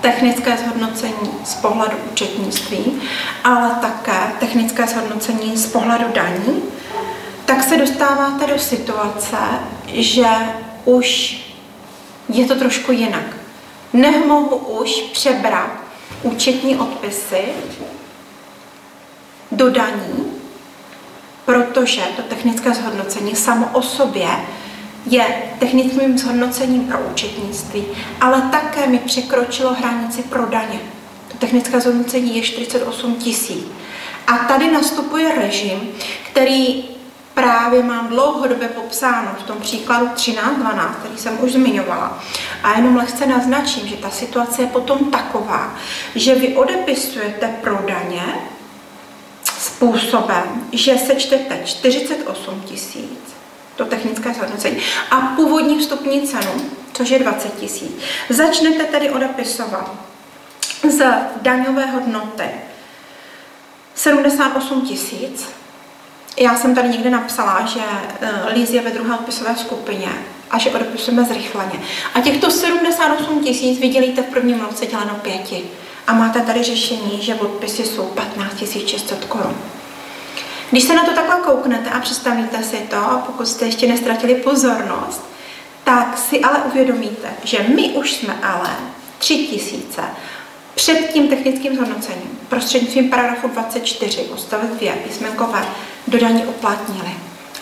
technické zhodnocení z pohledu účetnictví, ale také technické zhodnocení z pohledu daní, tak se dostáváte do situace, že už je to trošku jinak. Nemohu už přebrat účetní odpisy do daní, protože to technické zhodnocení samo o sobě je technickým zhodnocením pro účetnictví, ale také mi překročilo hranici pro daně. To technické zhodnocení je 48 tisíc. A tady nastupuje režim, který právě mám dlouhodobě popsáno v tom příkladu 13.12, který jsem už zmiňovala. A jenom lehce naznačím, že ta situace je potom taková, že vy odepisujete pro daně způsobem, že sečtete 48 tisíc, to technické zhodnocení, a původní vstupní cenu, což je 20 tisíc. Začnete tedy odepisovat z daňové hodnoty 78 tisíc. Já jsem tady někde napsala, že eh, Liz je ve druhé odpisové skupině a že odepisujeme zrychleně. A těchto 78 tisíc vydělíte v prvním roce děleno pěti a máte tady řešení, že odpisy jsou 15 600 korun. Když se na to takhle kouknete a představíte si to, pokud jste ještě nestratili pozornost, tak si ale uvědomíte, že my už jsme ale 3000 před tím technickým zhodnocením prostřednictvím paragrafu 24 odstavec 2 písmenkové dodání uplatnili.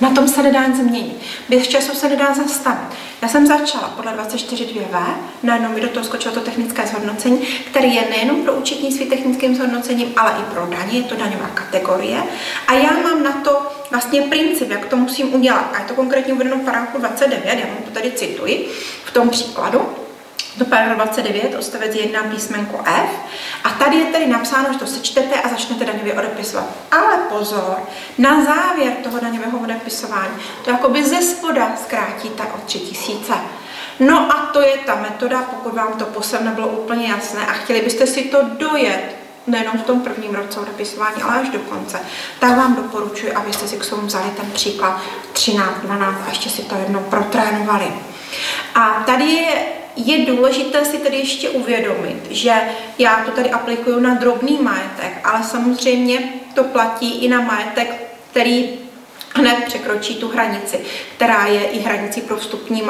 Na tom se nedá nic změnit. Běh času se nedá zastavit. Já jsem začala podle 24.2v, najednou mi do toho skočilo to technické zhodnocení, které je nejenom pro účetnictví technickým zhodnocením, ale i pro daně, je to daňová kategorie. A já mám na to vlastně princip, jak to musím udělat. A je to konkrétně uvedeno v paragrafu 29, já vám to tady cituji v tom příkladu do paragraf 29, odstavec 1, písmenko F. A tady je tedy napsáno, že to sečtete a začnete daňově odepisovat. Ale pozor, na závěr toho daňového odepisování to jakoby ze spoda zkrátíte o 3000. No a to je ta metoda, pokud vám to posem nebylo úplně jasné a chtěli byste si to dojet nejenom v tom prvním roce odepisování, ale až do konce, tak vám doporučuji, abyste si k tomu vzali ten příklad 13, 12 a ještě si to jednou protrénovali. A tady je je důležité si tedy ještě uvědomit, že já to tady aplikuju na drobný majetek, ale samozřejmě to platí i na majetek, který hned překročí tu hranici, která je i hranicí pro vstupní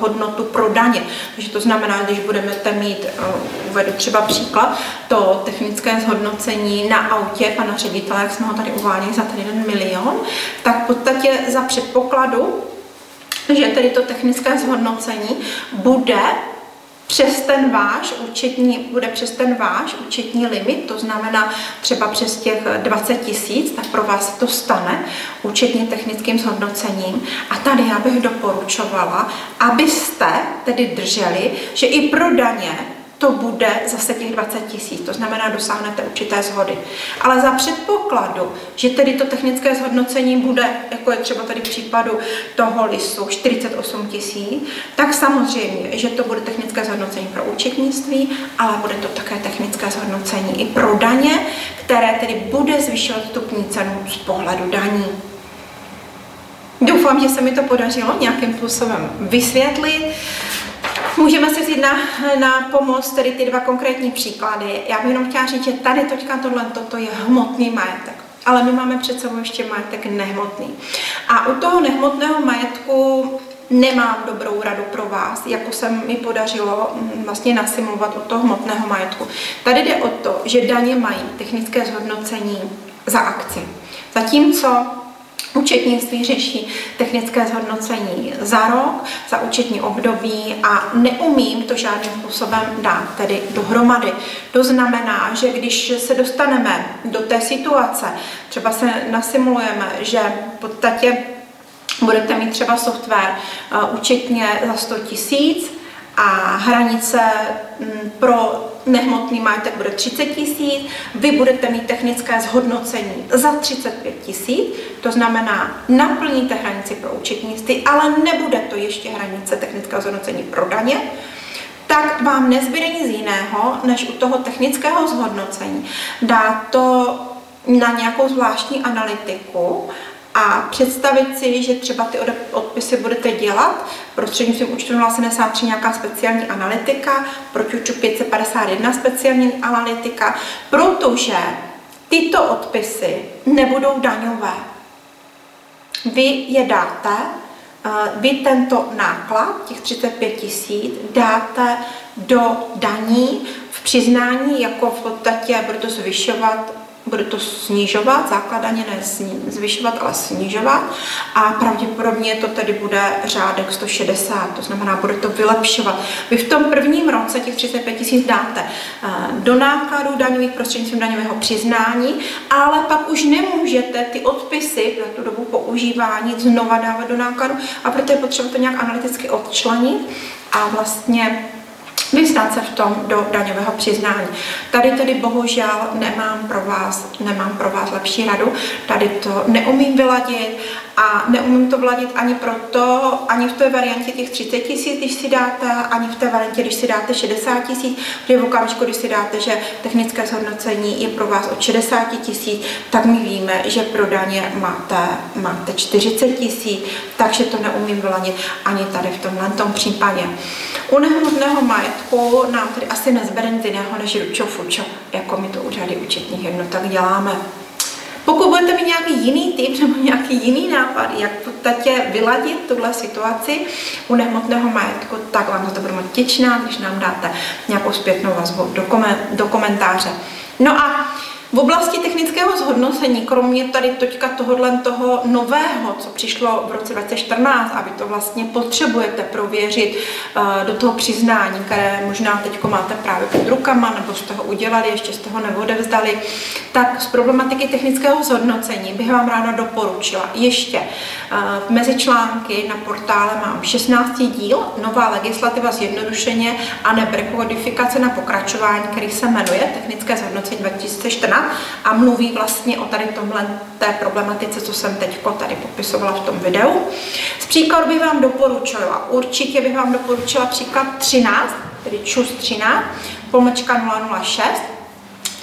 hodnotu pro daně. Takže to znamená, když budeme mít, eh, uvedu třeba příklad, to technické zhodnocení na autě pana ředitele, jak jsme ho tady uváděli za ten jeden milion, tak v podstatě za předpokladu, že tedy to technické zhodnocení bude přes ten váš účetní, bude přes ten váš účetní limit, to znamená třeba přes těch 20 tisíc, tak pro vás to stane účetně technickým zhodnocením. A tady já bych doporučovala, abyste tedy drželi, že i pro daně to bude zase těch 20 tisíc, to znamená, dosáhnete určité zhody. Ale za předpokladu, že tedy to technické zhodnocení bude, jako je třeba tady v případu toho lisu, 48 tisíc, tak samozřejmě, že to bude technické zhodnocení pro účetnictví, ale bude to také technické zhodnocení i pro daně, které tedy bude zvyšovat vstupní cenu z pohledu daní. Doufám, že se mi to podařilo nějakým způsobem vysvětlit. Můžeme si vzít na, na pomoc tedy ty dva konkrétní příklady. Já bych jenom chtěla říct, že tady teďka tohle toto je hmotný majetek. Ale my máme před sebou ještě majetek nehmotný. A u toho nehmotného majetku nemám dobrou radu pro vás, jako se mi podařilo mm, vlastně nasimulovat u toho hmotného majetku. Tady jde o to, že daně mají technické zhodnocení za akci. Zatímco Účetnictví řeší technické zhodnocení za rok, za účetní období a neumím to žádným způsobem dát tedy dohromady. To znamená, že když se dostaneme do té situace, třeba se nasimulujeme, že v podstatě budete mít třeba software uh, účetně za 100 tisíc a hranice mm, pro nehmotný majetek bude 30 tisíc, vy budete mít technické zhodnocení za 35 tisíc, to znamená, naplníte hranici pro účetnictví, ale nebude to ještě hranice technického zhodnocení pro daně, tak vám nezbyde nic jiného, než u toho technického zhodnocení dát to na nějakou zvláštní analytiku a představit si, že třeba ty odpisy budete dělat prostřednictvím účtu 073 nějaká speciální analytika, proti účtu 551 speciální analytika, protože tyto odpisy nebudou daňové. Vy je dáte, eh, vy tento náklad, těch 35 tisíc, dáte do daní v přiznání, jako v podstatě bude to zvyšovat bude to snižovat, základaně ne zvyšovat, ale snižovat a pravděpodobně to tedy bude řádek 160, to znamená, bude to vylepšovat. Vy v tom prvním roce těch 35 tisíc dáte eh, do nákladů daňových prostřednictvím daňového přiznání, ale pak už nemůžete ty odpisy za tu dobu používání znova dávat do nákladu a proto je potřeba to nějak analyticky odčlenit a vlastně vyznat se v tom do daňového přiznání. Tady tedy bohužel nemám pro vás, nemám pro vás lepší radu, tady to neumím vyladit a neumím to vladit ani proto, ani v té variantě těch 30 tisíc, když si dáte, ani v té variantě, když si dáte 60 tisíc, protože v okamžiku, když si dáte, že technické zhodnocení je pro vás od 60 tisíc, tak my víme, že pro daně máte, máte 40 tisíc, takže to neumím vyladit ani tady v tomhle tom případě. U nehmotného majetku nám tady asi nezbere nic jiného než ručo fučo, jako my to úřady účetních jednotek děláme. Pokud budete mít nějaký jiný typ nebo nějaký jiný nápad, jak v podstatě vyladit tuhle situaci u nehmotného majetku, tak vám za to budu těčná, když nám dáte nějakou zpětnou vazbu do, do komentáře. No a v oblasti technického zhodnocení, kromě tady teďka tohohle toho nového, co přišlo v roce 2014, a vy to vlastně potřebujete prověřit uh, do toho přiznání, které možná teď máte právě pod rukama, nebo jste ho udělali, ještě jste ho neodevzdali, tak z problematiky technického zhodnocení bych vám ráda doporučila ještě uh, mezi články na portále mám 16 díl, nová legislativa zjednodušeně a nebrekodifikace na pokračování, který se jmenuje Technické zhodnocení 2014 a mluví vlastně o tady tomhle té problematice, co jsem teď tady popisovala v tom videu. Z příkladu bych vám doporučila, určitě bych vám doporučila příklad 13, tedy ČUS 13, pomlčka 006,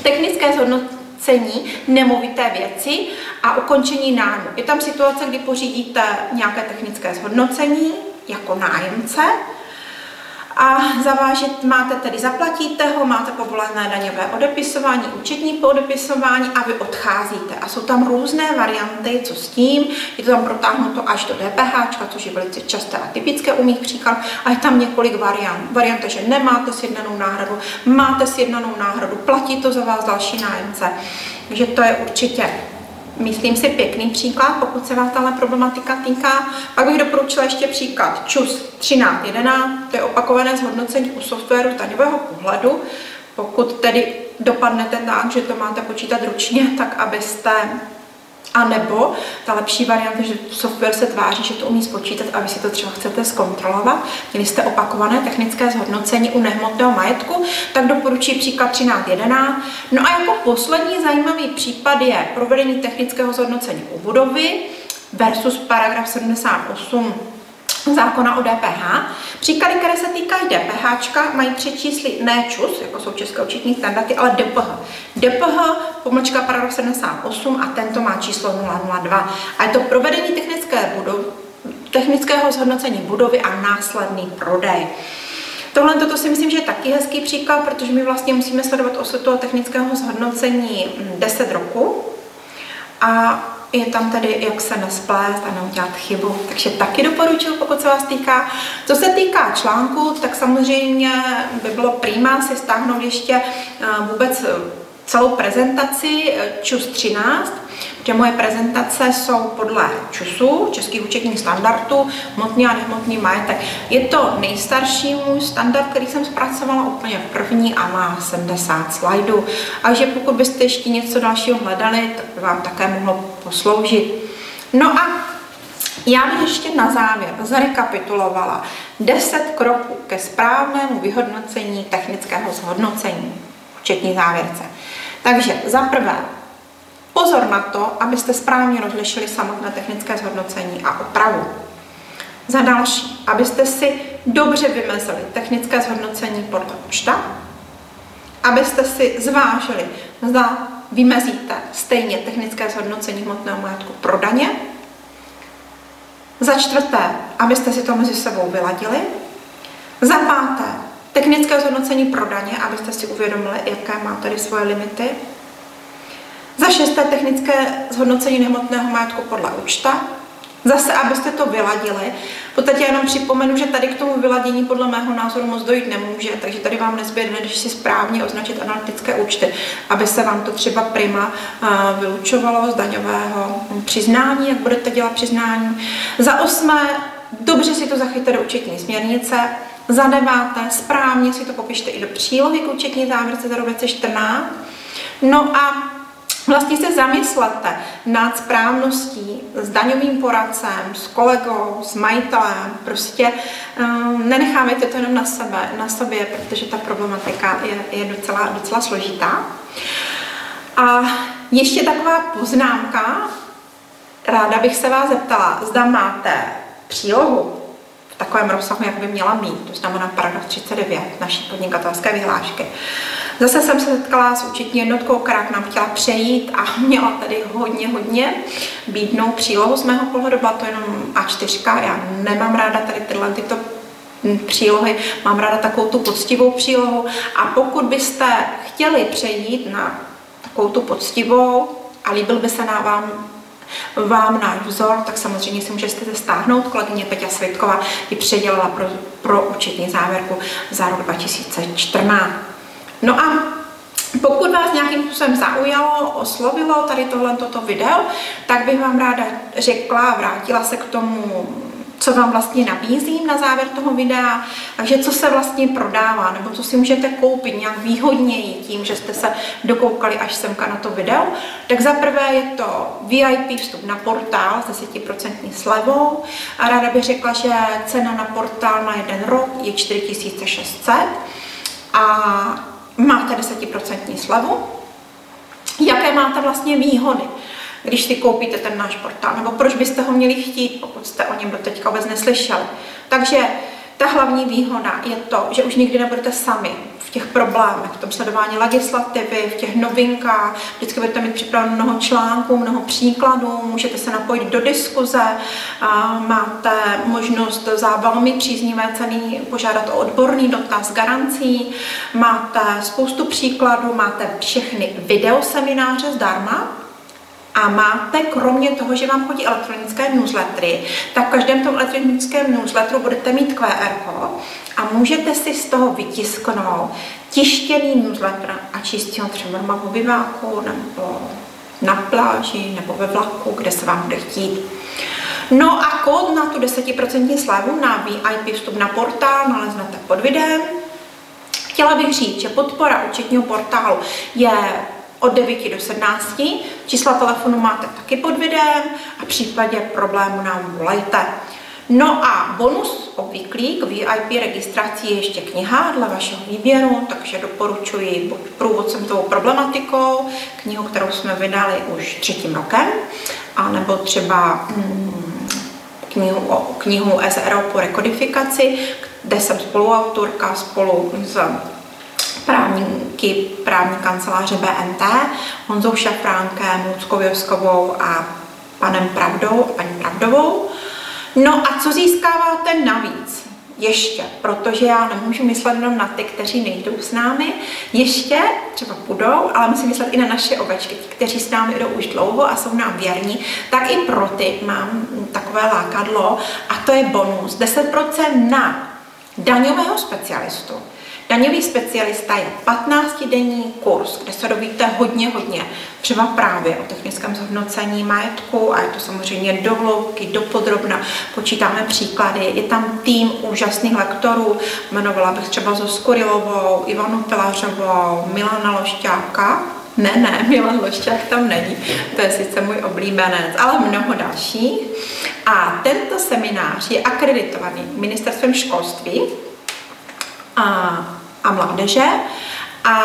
technické zhodnocení nemovité věci a ukončení nájmu. Je tam situace, kdy pořídíte nějaké technické zhodnocení jako nájemce a zavážet máte tedy, zaplatíte ho, máte povolené daňové odepisování, účetní podepisování a vy odcházíte. A jsou tam různé varianty, co s tím, je to tam protáhnuto až do DPH, což je velice časté a typické u mých příkladů, a je tam několik variant. Varianta, že nemáte sjednanou náhradu, máte sjednanou náhradu, platí to za vás další nájemce. Takže to je určitě myslím si, pěkný příklad, pokud se vás tahle problematika týká. Pak bych doporučila ještě příklad ČUS 1311, to je opakované zhodnocení u softwaru daňového pohledu. Pokud tedy dopadnete tak, že to máte počítat ručně, tak abyste a nebo ta lepší varianta, že software se tváří, že to umí spočítat a vy si to třeba chcete zkontrolovat. Měli jste opakované technické zhodnocení u nehmotného majetku, tak doporučuji příklad 13.11. No a jako poslední zajímavý případ je provedení technického zhodnocení u budovy versus paragraf 78 zákona o DPH. Příklady, které se týkají DPH, mají tři čísly ne ČUS, jako jsou české účetní standardy, ale DPH. DPH, pomlčka paragraf 78 a tento má číslo 002. A je to provedení technické budovy, technického zhodnocení budovy a následný prodej. Tohle toto si myslím, že je taky hezký příklad, protože my vlastně musíme sledovat osu toho technického zhodnocení 10 roku. A je tam tedy, jak se nesplést a neudělat chybu. Takže taky doporučuji, pokud se vás týká. Co se týká článku, tak samozřejmě by bylo prýmá si stáhnout ještě eh, vůbec celou prezentaci eh, ČUS 13, kde moje prezentace jsou podle ČUSu, Českých účetních standardů, hmotný a nehmotný majetek. Je to nejstarší můj standard, který jsem zpracovala úplně první a má 70 slajdů. A že pokud byste ještě něco dalšího hledali, tak by vám také mohlo posloužit. No a já bych ještě na závěr zrekapitulovala 10 kroků ke správnému vyhodnocení technického zhodnocení, včetně závěrce. Takže za prvé, pozor na to, abyste správně rozlišili samotné technické zhodnocení a opravu. Za další, abyste si dobře vymezili technické zhodnocení podle účta, abyste si zvážili, zda vymezíte stejně technické zhodnocení hmotného majetku pro daně. Za čtvrté, abyste si to mezi sebou vyladili. Za páté, Technické zhodnocení pro daně, abyste si uvědomili, jaké má tady svoje limity. Za šesté technické zhodnocení nehmotného majetku podle účta. Zase, abyste to vyladili. V podstatě jenom připomenu, že tady k tomu vyladění podle mého názoru moc dojít nemůže, takže tady vám nezběhne, když si správně označit analytické účty, aby se vám to třeba prima vylučovalo z daňového přiznání, jak budete dělat přiznání. Za osmé, dobře si to zachyťte do účetní směrnice. Za deváté, správně si to popište i do přílohy k účetní závěrce za rok 2014. No a Vlastně se zamyslete nad správností s daňovým poradcem, s kolegou, s majitelem. Prostě um, nenechávejte to jenom na sebe, na sobě, protože ta problematika je, je docela, docela složitá. A ještě taková poznámka. Ráda bych se vás zeptala, zda máte přílohu takovém rozsahu, jak by měla mít, to znamená paragraf 39 naší podnikatelské vyhlášky. Zase jsem se setkala s účetní jednotkou, která k nám chtěla přejít a měla tady hodně, hodně bídnou přílohu z mého pohledu, byla to jenom A4, já nemám ráda tady tyhle tyto přílohy, mám ráda takovou tu poctivou přílohu a pokud byste chtěli přejít na takovou tu poctivou a líbil by se na vám vám náš vzor, tak samozřejmě si můžete stáhnout. Kolegyně Peťa Svitková ji předělala pro, pro účetní závěrku za rok 2014. No a pokud vás nějakým způsobem zaujalo, oslovilo tady tohle toto video, tak bych vám ráda řekla vrátila se k tomu co vám vlastně nabízím na závěr toho videa, takže co se vlastně prodává, nebo co si můžete koupit nějak výhodněji tím, že jste se dokoukali až semka na to video. Tak za prvé je to VIP vstup na portál s 10% slevou a ráda bych řekla, že cena na portál na jeden rok je 4600 a máte 10% slevu. Jaké máte vlastně výhody? Když si koupíte ten náš portál, nebo proč byste ho měli chtít, pokud jste o něm do teďka vůbec neslyšeli. Takže ta hlavní výhoda je to, že už nikdy nebudete sami v těch problémech, v tom sledování legislativy, v těch novinkách. Vždycky budete mít připraveno mnoho článků, mnoho příkladů, můžete se napojit do diskuze, máte možnost za velmi příznivé ceny požádat o odborný dotaz garancí, máte spoustu příkladů, máte všechny videosemináře zdarma, a máte, kromě toho, že vám chodí elektronické newslettery, tak v každém tom elektronickém newsletteru budete mít QR kód a můžete si z toho vytisknout tištěný newsletter a číst ho třeba doma v obyváku nebo na pláži nebo ve vlaku, kde se vám bude chtít. No a kód na tu 10% slevu na VIP vstup na portál naleznete pod videem. Chtěla bych říct, že podpora účetního portálu je od 9 do 17. Čísla telefonu máte taky pod videem a v případě problému nám volejte. No a bonus obvyklý k VIP registraci je ještě kniha dle vašeho výběru, takže doporučuji buď průvodcem tou problematikou, knihu, kterou jsme vydali už třetím rokem, anebo třeba mm, knihu, o, knihu SRO po rekodifikaci, kde jsem spoluautorka spolu s právníky právní kanceláře BNT, Honzou Šafránkem, Luckou Joskovou a panem Pravdou, paní Pravdovou. No a co získáváte navíc? Ještě, protože já nemůžu myslet jenom na ty, kteří nejdou s námi, ještě třeba půjdou, ale musím myslet i na naše ovečky, kteří s námi jdou už dlouho a jsou nám věrní, tak i pro ty mám takové lákadlo a to je bonus 10% na daňového specialistu. Daňový specialista je 15-denní kurz, kde se dovíte hodně, hodně, třeba právě o technickém zhodnocení majetku a je to samozřejmě do hloubky, do podrobna. Počítáme příklady, je tam tým úžasných lektorů, jmenovala bych třeba Zosku Rilovou, Ivanu Pilařovou, Milana Lošťáka, ne, ne, Milan Lošťák tam není, to je sice můj oblíbenec, ale mnoho dalších. A tento seminář je akreditovaný ministerstvem školství, a, a mládeže a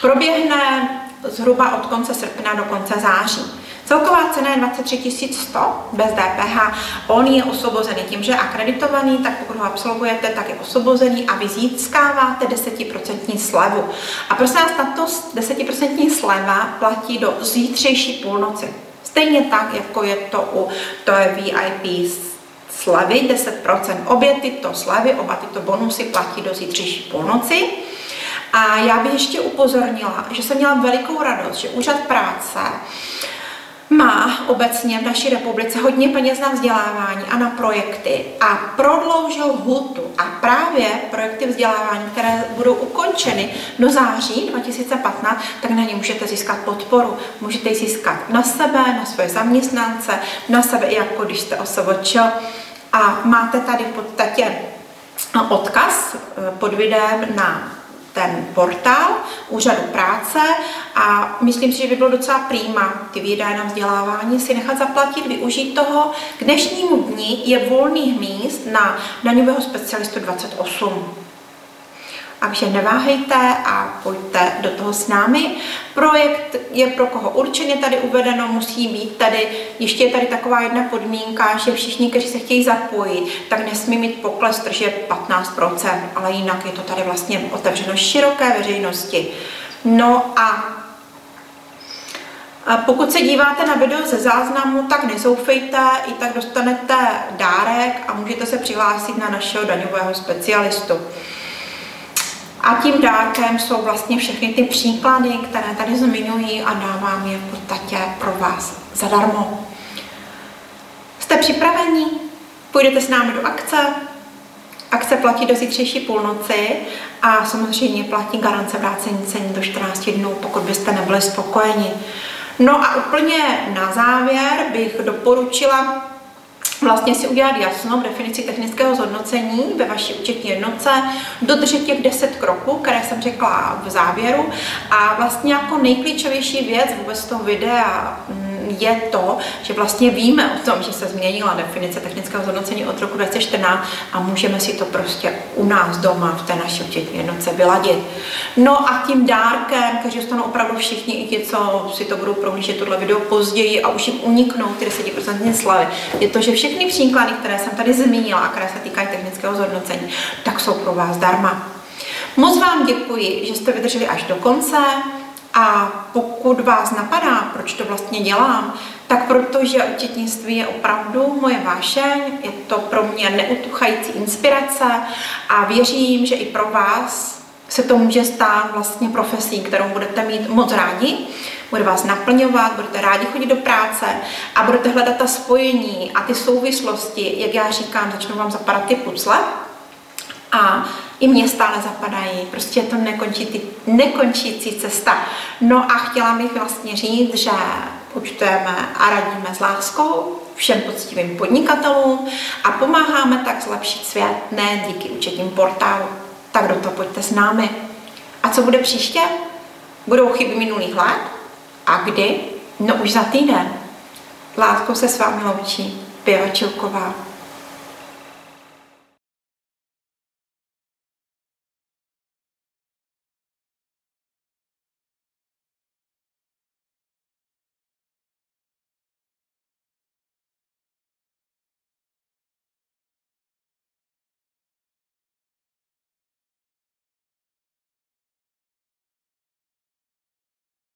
proběhne zhruba od konce srpna do konce září. Celková cena je 23 100 bez DPH. On je osvobozený tím, že je akreditovaný, tak pokud ho absolvujete, tak je osvobozený a vy získáváte 10% slevu. A prosím vás, tato 10% sleva platí do zítřejší půlnoci. Stejně tak, jako je to u to je VIP slevy, 10%. Obě tyto slevy, oba tyto bonusy platí do zítřejší půlnoci. A já bych ještě upozornila, že jsem měla velikou radost, že úřad práce má obecně v naší republice hodně peněz na vzdělávání a na projekty a prodloužil hutu a právě projekty vzdělávání, které budou ukončeny do září 2015, tak na ně můžete získat podporu. Můžete ji získat na sebe, na svoje zaměstnance, na sebe i jako když jste OSVČ a máte tady v podstatě odkaz eh, pod videem na ten portál úřadu práce a myslím si, že by bylo docela prýma ty výdaje na vzdělávání si nechat zaplatit, využít toho. K dnešnímu dni je volných míst na daňového specialistu 28. Takže neváhejte a pojďte do toho s námi. Projekt je pro koho určeně tady uvedeno, musí být tady, ještě je tady taková jedna podmínka, že všichni, kteří se chtějí zapojit, tak nesmí mít pokles tržeb 15%, ale jinak je to tady vlastně otevřeno široké veřejnosti. No a pokud se díváte na video ze záznamu, tak nezoufejte, i tak dostanete dárek a můžete se přihlásit na našeho daňového specialistu. A tím dárkem jsou vlastně všechny ty příklady, které tady zmiňuji a dávám je v podstatě pro vás zadarmo. Jste připraveni? Půjdete s námi do akce? Akce platí do zítřejší půlnoci a samozřejmě platí garance vrácení ceny do 14 dnů, pokud byste nebyli spokojeni. No a úplně na závěr bych doporučila vlastně si udělat jasno v definici technického zhodnocení ve vaší účetní jednotce, dodržet těch 10 kroků, které jsem řekla v závěru. A vlastně jako nejklíčovější věc vůbec toho videa je to, že vlastně víme o tom, že se změnila definice technického zhodnocení od roku 2014 a můžeme si to prostě u nás doma v té naší účetní jednotce vyladit. No a tím dárkem, kteří dostanou opravdu všichni, i ti, co si to budou prohlížet tohle video později a už jim uniknou ty 10% slavy, je to, že všechny příklady, které jsem tady zmínila a které se týkají technického zhodnocení, tak jsou pro vás zdarma. Moc vám děkuji, že jste vydrželi až do konce. A pokud vás napadá, proč to vlastně dělám, tak protože účetnictví je opravdu moje vášeň, je to pro mě neutuchající inspirace a věřím, že i pro vás se to může stát vlastně profesí, kterou budete mít moc rádi, bude vás naplňovat, budete rádi chodit do práce a budete hledat ta spojení a ty souvislosti, jak já říkám, začnou vám zapadat ty pucle. A i mě stále zapadají. Prostě je to nekončí, nekončící cesta. No a chtěla bych vlastně říct, že učtujeme a radíme s láskou všem poctivým podnikatelům a pomáháme tak zlepšit svět, ne díky účetním portálu. Tak do toho pojďte s námi. A co bude příště? Budou chyby minulých let? A kdy? No už za týden. Láskou se s vámi loučí Pěva Čilková.